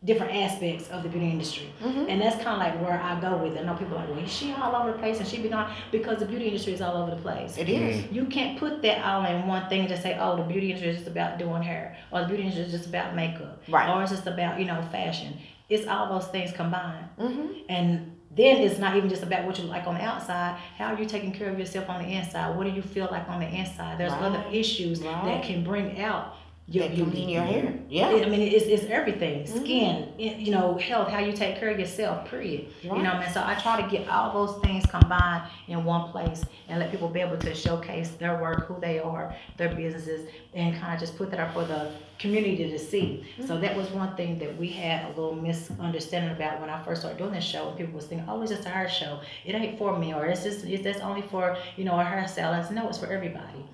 different aspects of the beauty industry. Mm-hmm. And that's kind of like where I go with it. I know people are like, well, is she all over the place and she be gone because the beauty industry is all over the place. It is. Mm. You can't put that all in one thing and just say, oh, the beauty industry is just about doing hair, or the beauty industry is just about makeup, Right. or it's just about you know fashion. It's all those things combined, Mm-hmm. and then it's not even just about what you like on the outside. How are you taking care of yourself on the inside? What do you feel like on the inside? There's other issues Right. that can bring out your That in your hair. Yeah. I mean, it's, it's everything. Mm-hmm. Skin, you know, health, how you take care of yourself, period. You Right. know, man. So I try to get all those things combined in one place and let people be able to showcase their work, who they are, their businesses, and kind of just put that up for the community to see. So Mm-hmm. that was one thing that we had a little misunderstanding about when I first started doing this show. And people was thinking, oh, it's just a hair show. It ain't for me, or it's just it's that's only for you know a hairstylist. No, it's for everybody.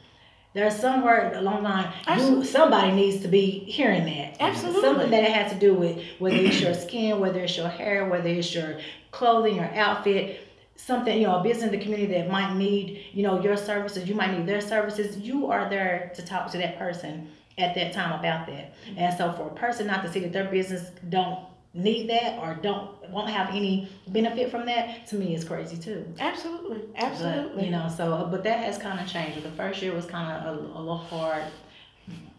There's some word along the line. You, somebody needs to be hearing that. Absolutely. Something that it has to do with whether it's your skin, whether it's your hair, whether it's your clothing, or outfit. Something, you know, a business in the community that might need, you know, your services, you might need their services. You are there to talk to that person at that time about that. And so for a person not to see that their business don't need that or don't won't have any benefit from that, to me is crazy too. Absolutely. But, Absolutely. you know, so but that has kind of changed. The first year was kind of a, a little hard,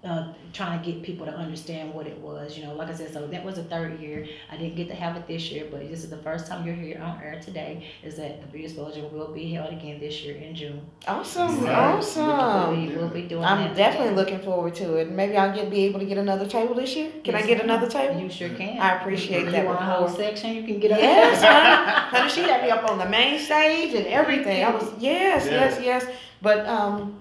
uh, trying to get people to understand what it was. You know, like I said, so that was the third year. I didn't get to have it this year, but this is the first time you're here on air today. Is that the beauty explosion will be held again this year in June. awesome. Right. Awesome. we will be doing. I'm that definitely together. looking forward to it. Maybe I'll get be able to get another table this year. Can I get ma'am. another table? You sure can. I appreciate you that want a whole section? You can get a Yes, honey. honey, she had me up on the main stage and everything. I was yes, Yeah. yes, yes. But um,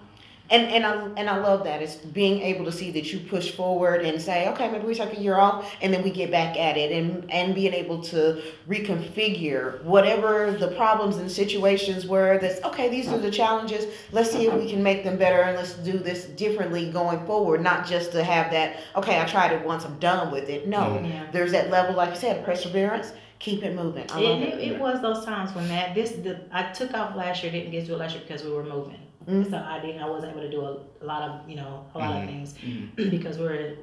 and and I and I love that. It's being able to see that you push forward and say, okay, maybe we take a year off, and then we get back at it, and and being able to reconfigure whatever the problems and situations were. That's okay. These are the challenges. Let's see if we can make them better, and let's do this differently going forward. Not just to have that. Okay, I tried it once. I'm done with it. No, mm-hmm. Yeah. there's that level, like I said, perseverance. Keep it moving. I love It, it. it, it was those times when that this the I took off last year didn't get to it last year because we were moving Mhm. so I didn't I wasn't able to do a, a lot of you know a lot Mhm. of things because we're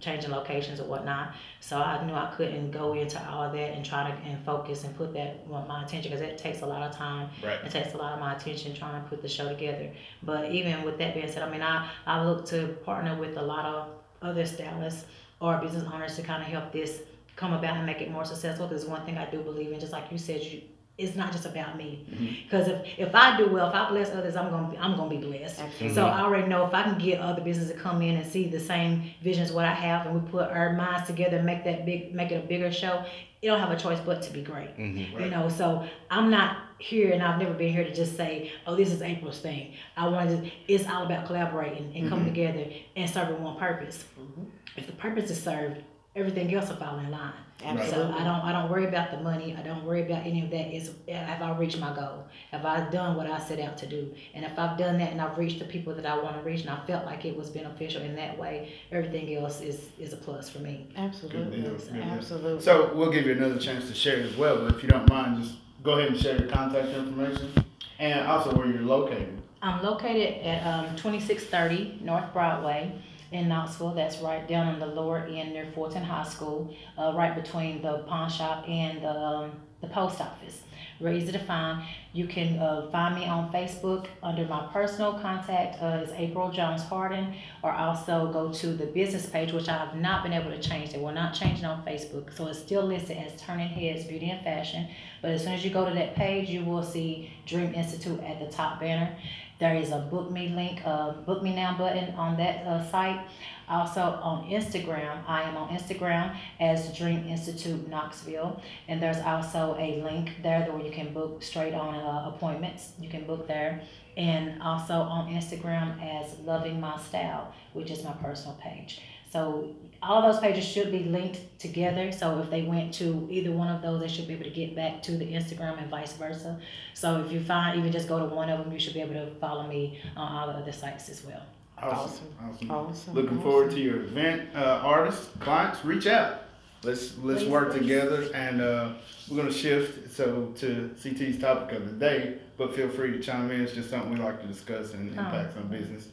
changing locations or whatnot so I knew I couldn't go into all of that and try to and focus and put that well, my attention because it takes a lot of time Right. it takes a lot of my attention trying to put the show together. But even with that being said, I mean, I, I look to partner with a lot of other stylists or business owners to kind of help this come about and make it more successful. Because one thing I do believe in, just like you said, you it's not just about me. Mm-hmm. Because if, if I do well, if I bless others, I'm gonna be, I'm gonna be blessed. Absolutely. So I already know if I can get other businesses to come in and see the same vision as what I have, and we put our minds together and make that big, make it a bigger show, you don't have a choice but to be great. Mm-hmm. You know, so I'm not here and I've never been here to just say, oh, this is April's thing. I want to, it's all about collaborating and mm-hmm. coming together and serving one purpose. Mm-hmm. If the purpose is served, everything else will fall in line. Absolutely. So I don't, I don't worry about the money. I don't worry about any of that. Is have I reached my goal? Have I done what I set out to do? And if I've done that and I've reached the people that I want to reach, and I felt like it was beneficial in that way, everything else is is a plus for me. Absolutely. Good deal, good deal. Absolutely. So we'll give you another chance to share as well, but if you don't mind, just go ahead and share your contact information and also where you're located. I'm located at um, 2630 North Broadway in Knoxville. That's right down on the lower end near Fulton High School, uh, right between the pawn shop and the, um, the post office. Very easy to find. You can uh, find me on Facebook under my personal contact uh, is April Jones Harden, or also go to the business page, which I have not been able to change. They will not change it on Facebook, so it's still listed as Turning Heads Beauty and Fashion. But as soon as you go to that page, you will see Dream Institute at the top banner. There is a book me link, uh, book me now button on that uh, site. Also on Instagram, I am on Instagram as Dream Institute Knoxville, and there's also a link there where you can book straight on uh, appointments. You can book there, and also on Instagram as Loving My Style, which is my personal page. So all those pages should be linked together. So if they went to either one of those, they should be able to get back to the Instagram and vice versa. So if you find even just go to one of them, you should be able to follow me on all the other sites as well. Awesome. Awesome. Awesome. Looking awesome. forward to your event. Uh, artists, clients, reach out. Let's let's Please, work please. together, and uh, we're gonna shift so to CT's topic of the day. But feel free to chime in. It's just something we like to discuss and Oh. on business.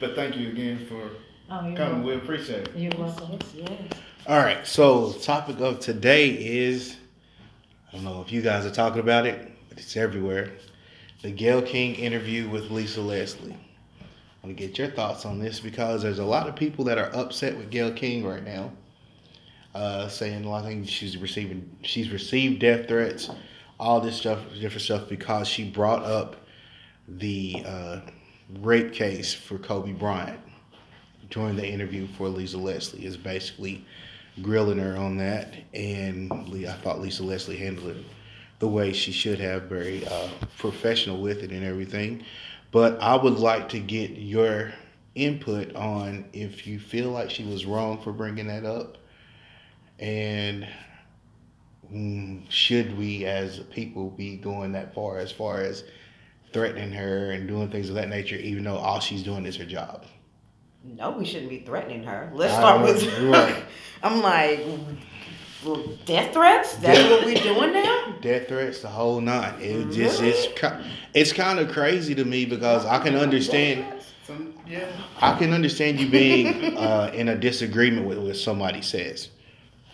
But thank you again for Oh, you're coming. welcome. We appreciate it. You're welcome. Yes, yes. All right. So topic of today is I don't know if you guys are talking about it, but it's everywhere. The Gayle King interview with Lisa Leslie. I want to get your thoughts on this because there's a lot of people that are upset with Gayle King right now, uh, saying a lot of things. She's receiving, she's received death threats, all this stuff, different stuff, because she brought up the uh, rape case for Kobe Bryant during the interview for Lisa Leslie. Is basically grilling her on that, and I thought Lisa Leslie handled it the way she should have, very uh, professional with it and everything. But I would like to get your input on if you feel like she was wrong for bringing that up, and mm, should we as people be going that far as far as threatening her and doing things of that nature, even though all she's doing is her job. No, we shouldn't be threatening her. Let's start with. right. I'm like, well, death threats. That's Death- what we're doing now. death threats, the whole nine. It just it's it's kind of crazy to me because I can understand Some, yeah. I can understand you being uh, in a disagreement with what somebody says.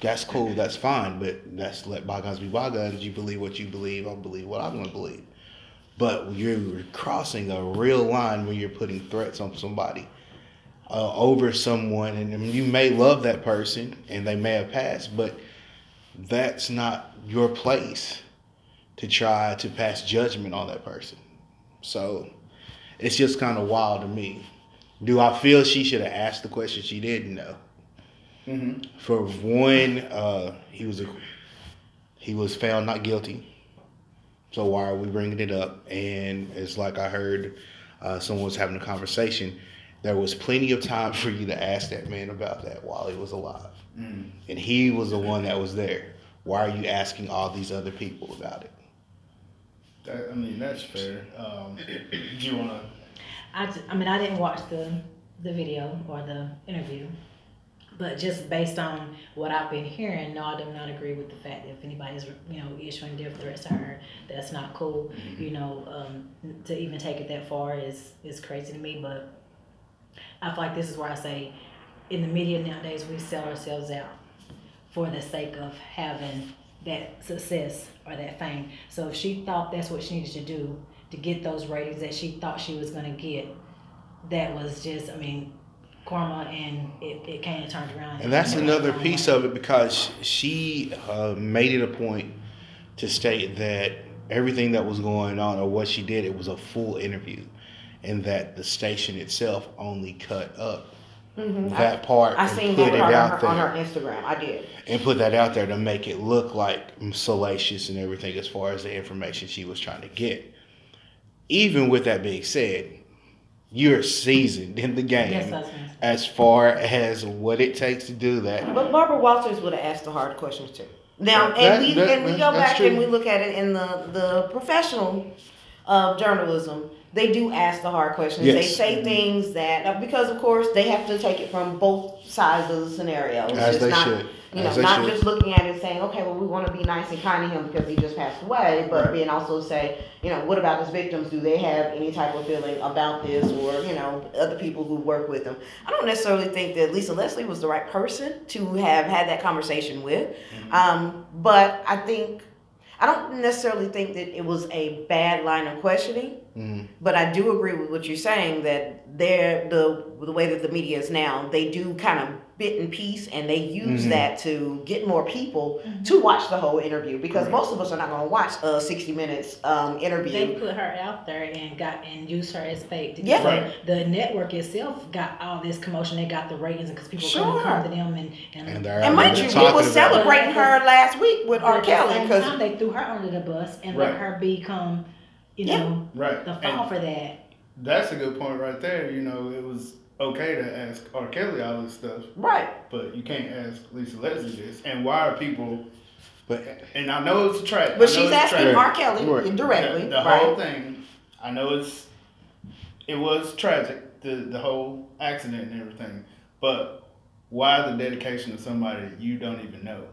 That's cool. That's fine. But that's let bygones be bygones. You believe what you believe. I believe what I'm going to believe. But you're crossing a real line when you're putting threats on somebody uh, over someone, and I mean, you may love that person and they may have passed, but that's not your place to try to pass judgment on that person. So it's just kind of wild to me. Do I feel she should have asked the question she didn't know? hmm For one, uh, he was a, he was found not guilty. So why are we bringing it up? And it's like I heard uh, someone was having a conversation. There was plenty of time for you to ask that man about that while he was alive, Mm. and he was the one that was there. Why are you asking all these other people about it? That, I mean, that's fair. Um, do you want to? I, j- I mean, I didn't watch the, the video or the interview, but just based on what I've been hearing, no, I do not agree with the fact that if anybody's, you know, issuing death threats to her, that's not cool. You know, um, to even take it that far is, is crazy to me, but I feel like this is where I say, in the media nowadays, we sell ourselves out for the sake of having that success or that fame. So if she thought that's what she needed to do to get those ratings that she thought she was gonna get, that was just, I mean, karma, and it, it came and turned around. And that's another piece of it because she uh, made it a point to state that everything that was going on or what she did, it was a full interview, and that the station itself only cut up Mhm. that part I and seen put that it on out her, on her Instagram. I did. and put that out there to make it look like salacious and everything as far as the information she was trying to get. Even with that being said, you're seasoned in the game Yes, as far as what it takes to do that. But Barbara Walters would have asked the hard questions too. Now, That- and we that- and we go back true. and we look at it in the the professional uh, journalism. They do ask the hard questions. They Yes. say things that because of course they have to take it from both sides of the scenario. It's As just they not, should. You know, not should. just looking at it and saying, okay, well, we want to be nice and kind to him because he just passed away, but Right. then also say, you know, what about his victims? Do they have any type of feeling about this, or you know, other people who work with them? I don't necessarily think that Lisa Leslie was the right person to have had that conversation with, um, but I think I don't necessarily think that it was a bad line of questioning. Mhm. But I do agree with what you're saying that they're the the way that the media is now, they do kind of bit and piece and they use Mhm. that to get more people to watch the whole interview because Right. most of us are not going to watch a 60 minutes um, interview. They put her out there and got and used her as bait. To Yeah. get her. The network itself got all this commotion. They got the ratings because people Sure. couldn't come to them and and, And they're And mind you, we talking was celebrating her last week with But R. Kelly because they threw her under the bus and Right. let her become, you Yeah. know, Right. the fall And for that. that's a good point right there. You know, it was okay to ask R. Kelly all this stuff, right. but you can't ask Lisa Leslie this. And why are people? But And I know it's a trap. But she's asking tragic. R. Kelly Right. directly, The, the right? whole thing. I know it's. It was tragic. The the whole accident and everything. But why the dedication to somebody you don't even know?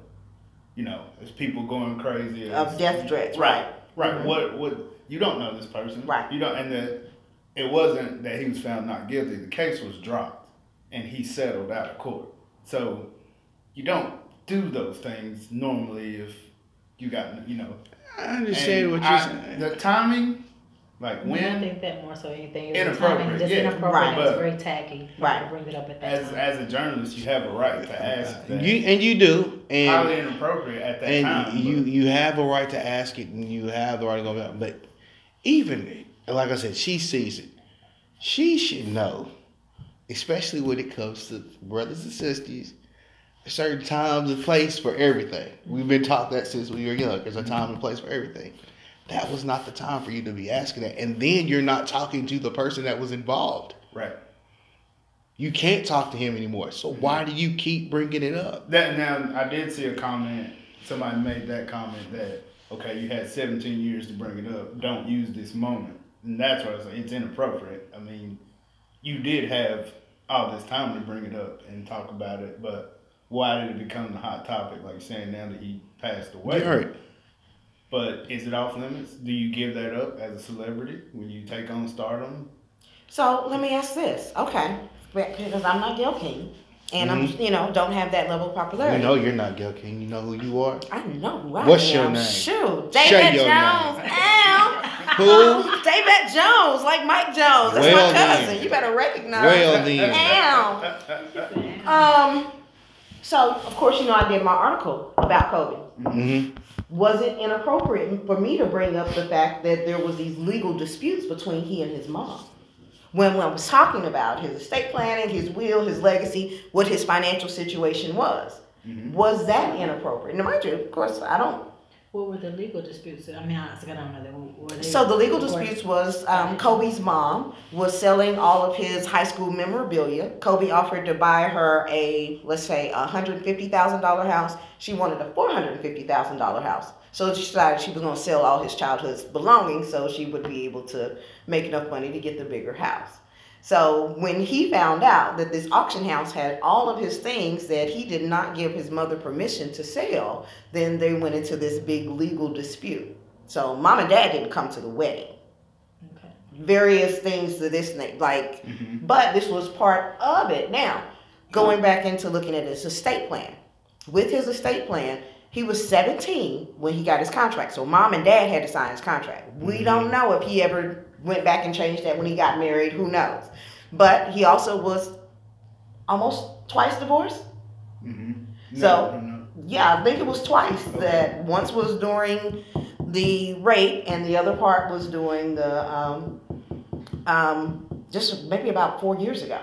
You know, it's people going crazy. Of death threats, Right. right? Right. Mhm. What what you don't know this person. Right. You don't and the it wasn't that he was found not guilty. The case was dropped. and he settled out of court. So you don't do those things normally if you got you know. I understand what you're I- saying. The timing, like when? I when, think that more so anything. It was Inappropriate, timing, just yeah. inappropriate. Right. It was But- very tacky. Right. To bring it up at that as time. as a journalist, you have a right to ask that. You and you do, and highly inappropriate at that and time. you but- you have a right to ask it, and you have the right to go back. But even like I said, she sees it. She should know, especially when it comes to brothers and sisters. Certain times and place for everything. We've been taught that since we were young. There's a time and place for everything. That was not the time for you to be asking that. And then you're not talking to the person that was involved. right. You can't talk to him anymore. So mm-hmm. why do you keep bringing it up? That now I did see a comment. Somebody made that comment that okay, you had 17 years to bring it up. Don't use this moment, and that's why I was like, it's inappropriate. I mean, you did have all this time to bring it up and talk about it, but why did it become the hot topic? Like saying now that he passed away. You heard. But is it off limits? Do you give that up as a celebrity when you take on stardom? So let me ask this, okay? Because I'm not Gayle And I'm you know don't have that level of popularity. know you're not Gayle King. You know who you are. I know who I What's am. your name? Shoot, David Jones. Ow. Who? David Jones, like Mike Jones. That's Well my cousin. then. You better recognize. Well then. Ow. Um. So of course you know I did my article about Kobe. Mm-hmm. Was it inappropriate for me to bring up the fact that there was these legal disputes between he and his mom? When, I was talking about his estate planning, his will, his legacy, what his financial situation was. Mhm. Was that inappropriate? Now, mind you, of course, I don't What were the legal disputes? I mean, I, don't know. They, So the legal disputes was um, Kobe's mom was selling all of his high school memorabilia. Kobe offered to buy her a let's say a hundred fifty thousand dollar house. She wanted a four hundred fifty thousand dollar house. So she decided she was going to sell all his childhood's belongings so she would be able to make enough money to get the bigger house. So when he found out that this auction house had all of his things that he did not give his mother permission to sell, then they went into this big legal dispute. So mom and dad didn't come to the wedding. Okay. Various things to this thing, like, Mhm. but this was part of it. Now, going back into looking at his estate plan. With his estate plan, he was 17 when he got his contract. So mom and dad had to sign his contract. We don't know if he ever went back and changed that when he got married. Who knows? But he also was almost twice divorced. Mhm. So- No, no, no. Yeah, I think it was twice. That once was during the rape, and the other part was during the um, um, just maybe about four years ago.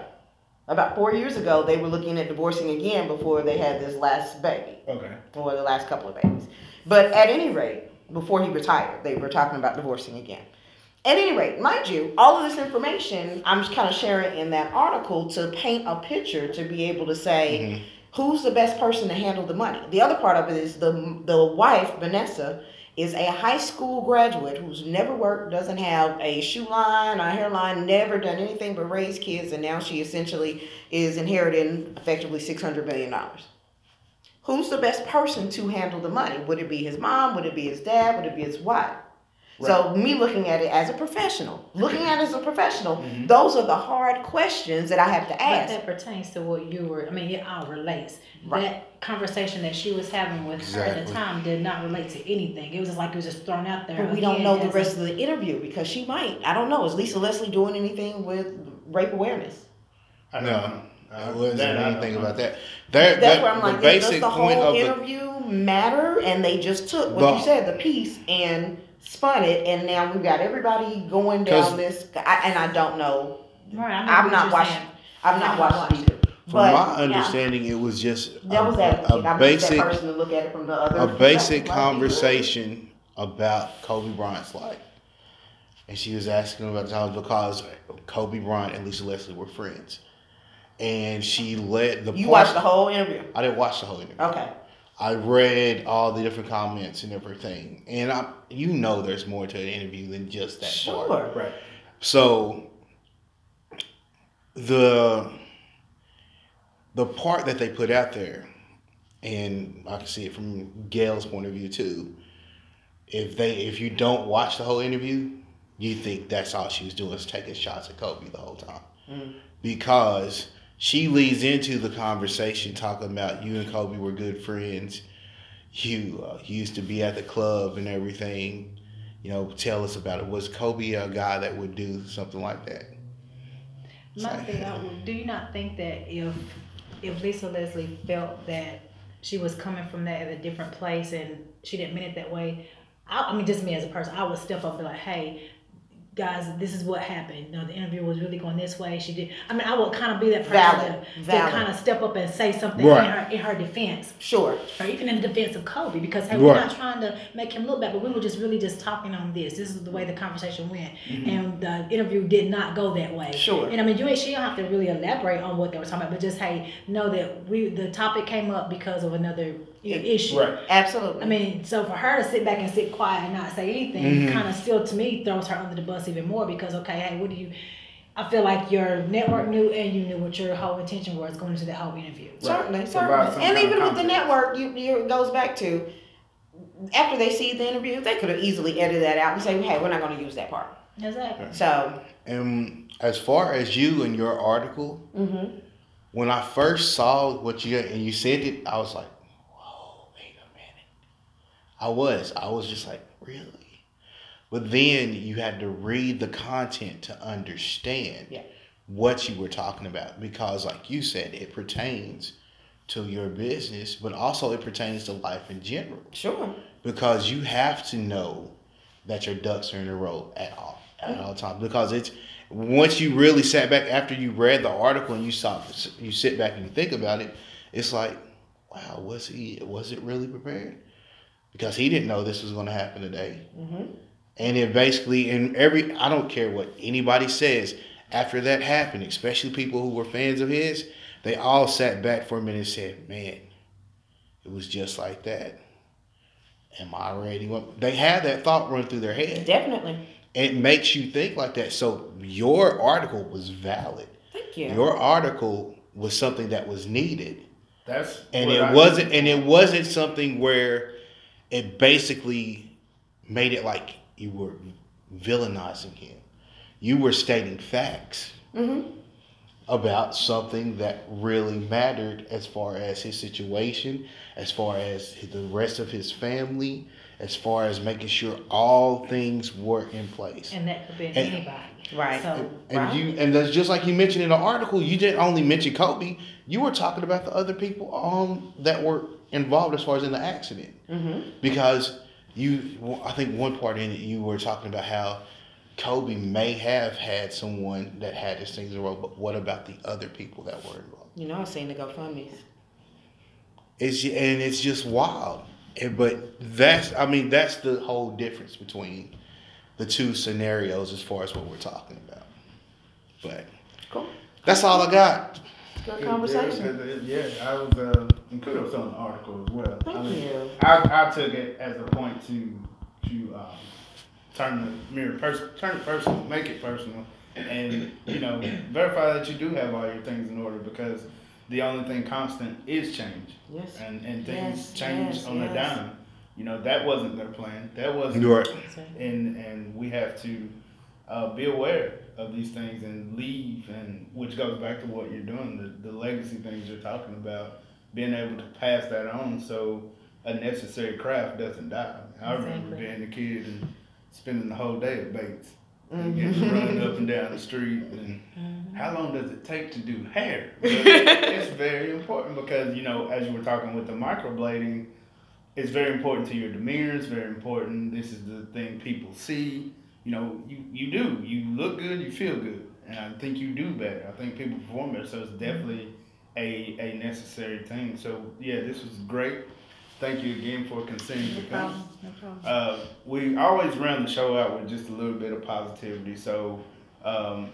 About four years ago, they were looking at divorcing again before they had this last baby, Okay. or the last couple of babies. But at any rate, before he retired, they were talking about divorcing again. At any rate, mind you, all of this information I'm just kind of sharing in that article to paint a picture to be able to say Mhm. who's the best person to handle the money. The other part of it is the the wife Vanessa is a high school graduate who's never worked, doesn't have a shoe line, a hairline, never done anything but raise kids, and now she essentially is inheriting effectively six hundred million dollars. Who's the best person to handle the money? Would it be his mom? Would it be his dad? Would it be his wife? So me looking at it as a professional, looking at it as a professional, Mhm. those are the hard questions that I have to But ask. that pertains to what you were. I mean, it all relates. Right. That conversation that she was having with her at the time did not relate to anything. It was just like it was just thrown out there. But we don't know the rest a- of the interview because she might. I don't know. Is Lisa Leslie doing anything with rape awareness? I No, know. I wasn't That I anything know. about that. There, That's that, where I'm the like, does basic the point whole of the interview matter? And they just took what The- you said, the piece, and spun it, and now we've got everybody going down this. I, and I don't know. Right, I am I've not you're watched. saying. I've not I've watched watched it. either. From But, my yeah, understanding, it was just that was a, that. a I'm basic that person to look at it from the other. a basic perspective. conversation about Kobe Bryant's life. And she was asking about the times because Kobe Bryant and Lisa Leslie were friends. And she led the You part- watched the whole interview. I didn't watch the whole interview. Okay. I read all the different comments and everything. And I you know there's more to an interview than just that part. Sure. Right. So the the part that they put out there, and I can see it from Gayle's point of view too. If they if you don't watch the whole interview, you think that's all she was doing is taking shots at Kobe the whole time. Mm. Because she leads into the conversation talking about you and Kobe were good friends. You, uh, you used to be at the club and everything. You know, tell us about it. Was Kobe a guy that would do something like that? My Sorry. thing, I do you not think that if if Lisa Leslie felt that she was coming from that at a different place and she didn't mean it that way, I, I mean, just me as a person, I would step up and be like, hey. Guys, this is what happened. You know, the interview was really going this way. She did. I mean, I would kind of be that person Valid. to, to kind of step up and say something Right. in her in her defense. Sure. or even in the defense of Kobe, because hey, we're not trying to make him look bad, but we were just really just talking on this. This is the way the conversation went, mm-hmm. and the interview did not go that way. Sure. And I mean, you ain't she don't have to really elaborate on what they were talking about, but just hey, know that we the topic came up because of another i- issue. Right. Absolutely. I mean, so for her to sit back and sit quiet and not say anything, Mm-hmm. kind of still to me throws her under the bus even more because okay, hey, what do you? I feel like your network knew and you knew what your whole intention was going into that whole interview. Certainly, Provide certainly. And even with the network, you, you it goes back to after they see the interview, they could have easily edited that out and say, "Hey, we're not going to use that part." Exactly. So, And as far as you and your article, mhm. when I first saw what you and you said it, I was like, "Whoa, wait a minute." I was, I was just like, "Really?" But then you had to read the content to understand Yeah. what you were talking about because, like you said, it pertains to your business, but also it pertains to life in general sure. because you have to know that your ducks are in a row at all at mm-hmm. all times because it's once you really sat back after you read the article and you saw you sit back and you think about it it's like wow was he was it really prepared because he didn't know this was going to happen today. Mhm. and it basically and every i don't care what anybody says after that happened especially people who were fans of his they all sat back for a minute and said man it was just like that. Am i ready? They had that thought run through their head. Definitely. it makes you think like that. So your article was valid. Thank you. your article was something that was needed. That's and it I- wasn't and it wasn't something where it basically made it like you were villainizing him you were stating facts Mhm. about something that really mattered as far as his situation as far as the rest of his family as far as making sure all things were in place And that could be And- anybody. Right. So and Right. you and that's just like you mentioned in the article, you didn't only mention Kobe, you were talking about the other people um that were involved as far as in the accident. Mhm. Because you I think one part in it you were talking about how Kobe may have had someone that had his things in a row, but what about the other people that were involved? You know, I've seen the GoFundmes. It's and it's just wild. And, but that's I mean that's the whole difference between the two scenarios as far as what we're talking about. But Cool. that's all I got. Good Yeah, conversation. Yeah, yeah, I was, uh, and kudos on the article as well. Thank I mean, you. I, I took it as a point to, to, um, turn the mirror person, turn it personal, make it personal, and, you know, verify that you do have all your things in order because the only thing constant is change. Yes. And, and things Yes, change yes, on a dime. You know, that wasn't their plan. That wasn't Right. and and we have to uh, be aware of these things and leave and which goes back to what you're doing the, the legacy things you're talking about being able to pass that on so a necessary craft doesn't die i remember being a kid and spending the whole day at bates and mm-hmm. getting run up and down the street and mm-hmm. how long does it take to do hair it's very important because you know as you were talking with the microblading it's very important to your demeanor. It's very important. This is the thing people see. You know, you, you do. You look good. You feel good, and I think you do better. I think people perform better. So it's definitely a a necessary thing. So yeah, this was great. Thank you again for consenting to no come. problem. No problem. Uh, we always round the show out with just a little bit of positivity. So, um,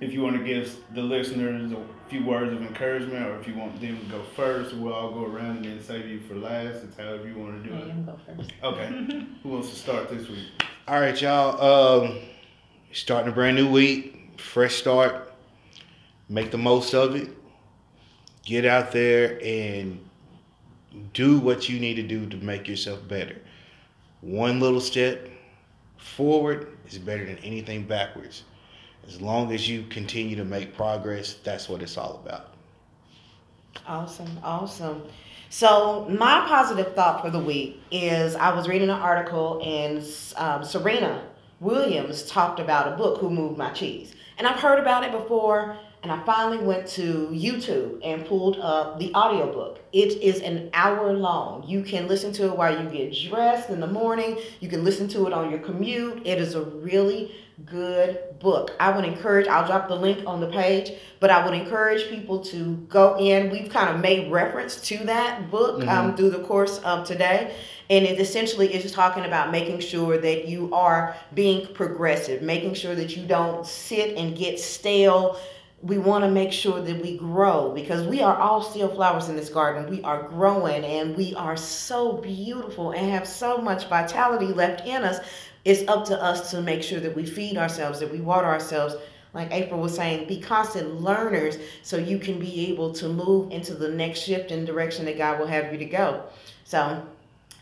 if you want to give the listeners a few words of encouragement, or if you want them to go first, we'll all go around and then save you for last. It's however you want to do Yeah, it. go first. Okay. Who wants to start this week? All right, y'all. Um, starting a brand new week, fresh start. Make the most of it. Get out there and do what you need to do to make yourself better. One little step forward is better than anything backwards. as long as you continue to make progress, that's what it's all about. Awesome, awesome. So my positive thought for the week is I was reading an article and um, Serena Williams talked about a book, Who Moved My Cheese, and I've heard about it before. And I finally went to YouTube and pulled up the audiobook. It is an hour long. You can listen to it while you get dressed in the morning. You can listen to it on your commute. It is a really good book. I would encourage, I'll drop the link on the page, but I would encourage people to go in. We've kind of made reference to that book um, Mhm. through the course of today. And it essentially is just talking about making sure that you are being progressive, making sure that you don't sit and get stale. We want to make sure that we grow because we are all still flowers in this garden. We are growing and we are so beautiful and have so much vitality left in us it's up to us to make sure that we feed ourselves, that we water ourselves. Like April was saying, be constant learners so you can be able to move into the next shift and direction that God will have you to go. So,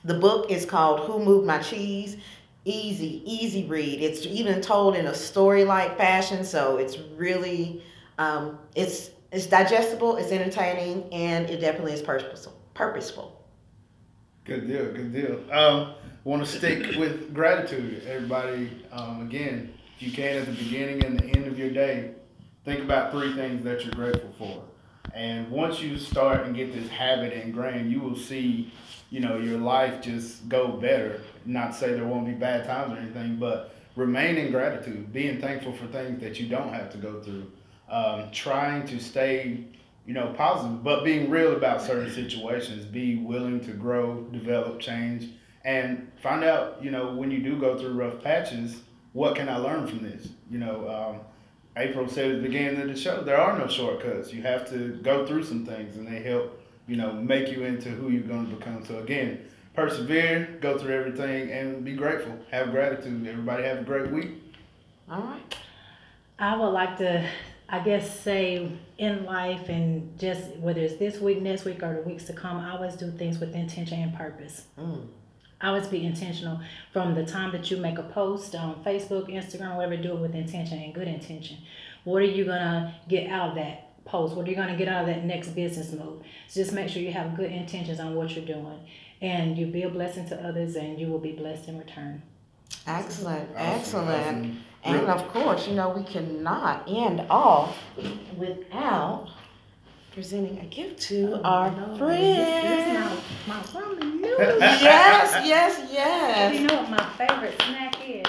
the book is called Who Moved My Cheese? Easy, easy read. It's even told in a story-like fashion, so it's really, um, it's it's digestible, it's entertaining, and it definitely is purposeful. Purposeful. Good deal, good deal. Um, want to stick with gratitude, everybody. Um, again, if you can, at the beginning and the end of your day, think about three things that you're grateful for. And once you start and get this habit ingrained, you will see, you know, your life just go better. Not to say there won't be bad times or anything, but remain in gratitude, being thankful for things that you don't have to go through. Um, trying to stay you know, positive, but being real about certain situations. Be willing to grow, develop, change, and find out, you know, when you do go through rough patches, what can I learn from this? You know, um, April said at the beginning of the show, there are no shortcuts. You have to go through some things, and they help, you know, make you into who you're going to become. So again, persevere, go through everything, and be grateful. Have gratitude. Everybody have a great week. All right. I would like to, I guess, say in life and just whether it's this week, next week, or the weeks to come, I always do things with intention and purpose. Mm. I always be intentional from the time that you make a post on Facebook, Instagram, whatever, do it with intention and good intention. What are you gonna get out of that post? What are you gonna get out of that next business move? So just make sure you have good intentions on what you're doing, and you'll be a blessing to others, and you will be blessed in return. Excellent, Awesome, excellent. Awesome. And of course, you know, we cannot end off without presenting a gift to our friend. my, my ramen noodles. Yes, yes, You yes. know what my favorite snack is?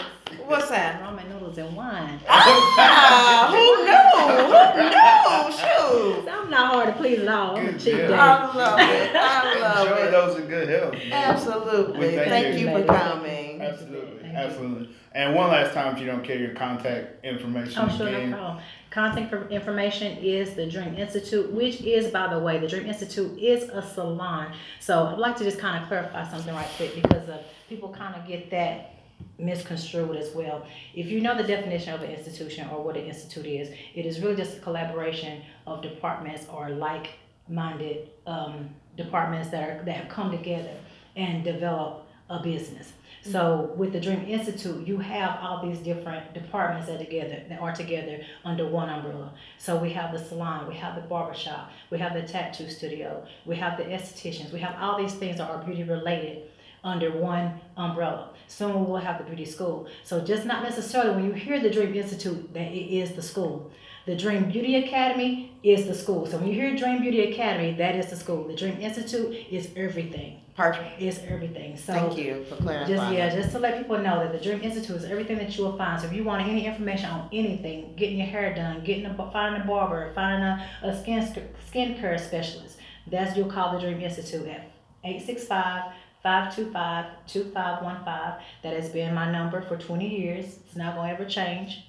What's that? Ramen noodles and wine. Ah, who knew? Who knew? Shoot. I'm not hard to please at all. I'm a Good cheap deal. day. I love it. I love Enjoy it. those in good health. Absolutely. We thank Thank you. you for coming. Absolutely, Thank you. absolutely. And one last time, if you don't care, your contact information Oh, sure, no again. problem. Contact for information is the Dream Institute, which is, by the way, the Dream Institute is a salon. So I'd like to just kind of clarify something right quick because uh, people kind of get that misconstrued as well. If you know the definition of an institution or what an institute is, it is really just a collaboration of departments or like-minded um, departments that are that have come together and develop a business. Mm-hmm. So with the Dream Institute, you have all these different departments that together that are together under one umbrella. So we have the salon, we have the barbershop, we have the tattoo studio, we have the estheticians, we have all these things that are beauty related under one umbrella. Soon we will have the beauty school. So just not necessarily when you hear the Dream Institute that it is the school. The Dream Beauty Academy is the school. So when you hear Dream Beauty Academy, that is the school. The Dream Institute is everything. Perfect. Is everything. So Thank you for clarifying. just yeah, just to let people know that the Dream Institute is everything that you will find. So if you want any information on anything, getting your hair done, getting a finding a barber, finding a, a skin skin care specialist, that's you'll call the Dream Institute at 865-525-2515. That has been my number for 20 years. It's not going to ever change.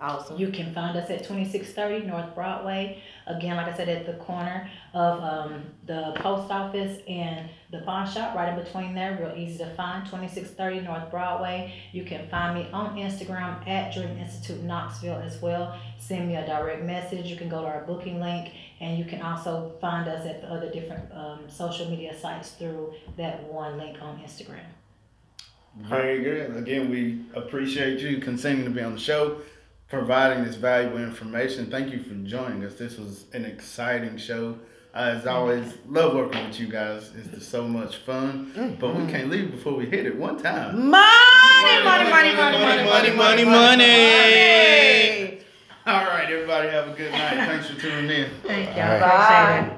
Awesome. You can find us at 2630 North Broadway. Again, like I said, at the corner of um, the post office and the pawn shop, right in between there, real easy to find. 2630 North Broadway. You can find me on Instagram at Dream Institute Knoxville as well. Send me a direct message. You can go to our booking link, and you can also find us at the other different um, social media sites through that one link on Instagram. Very good. Again, we appreciate you continuing to be on the show. Providing this valuable information. Thank you for joining us. This was an exciting show. Uh, as always, love working with you guys. It's just so much fun. But we can't leave before we hit it one time. Money, money, money, money, money, money, money, money. All right, everybody, have a good night. Thanks for tuning in. Thank y'all. right. Appreciate. Bye.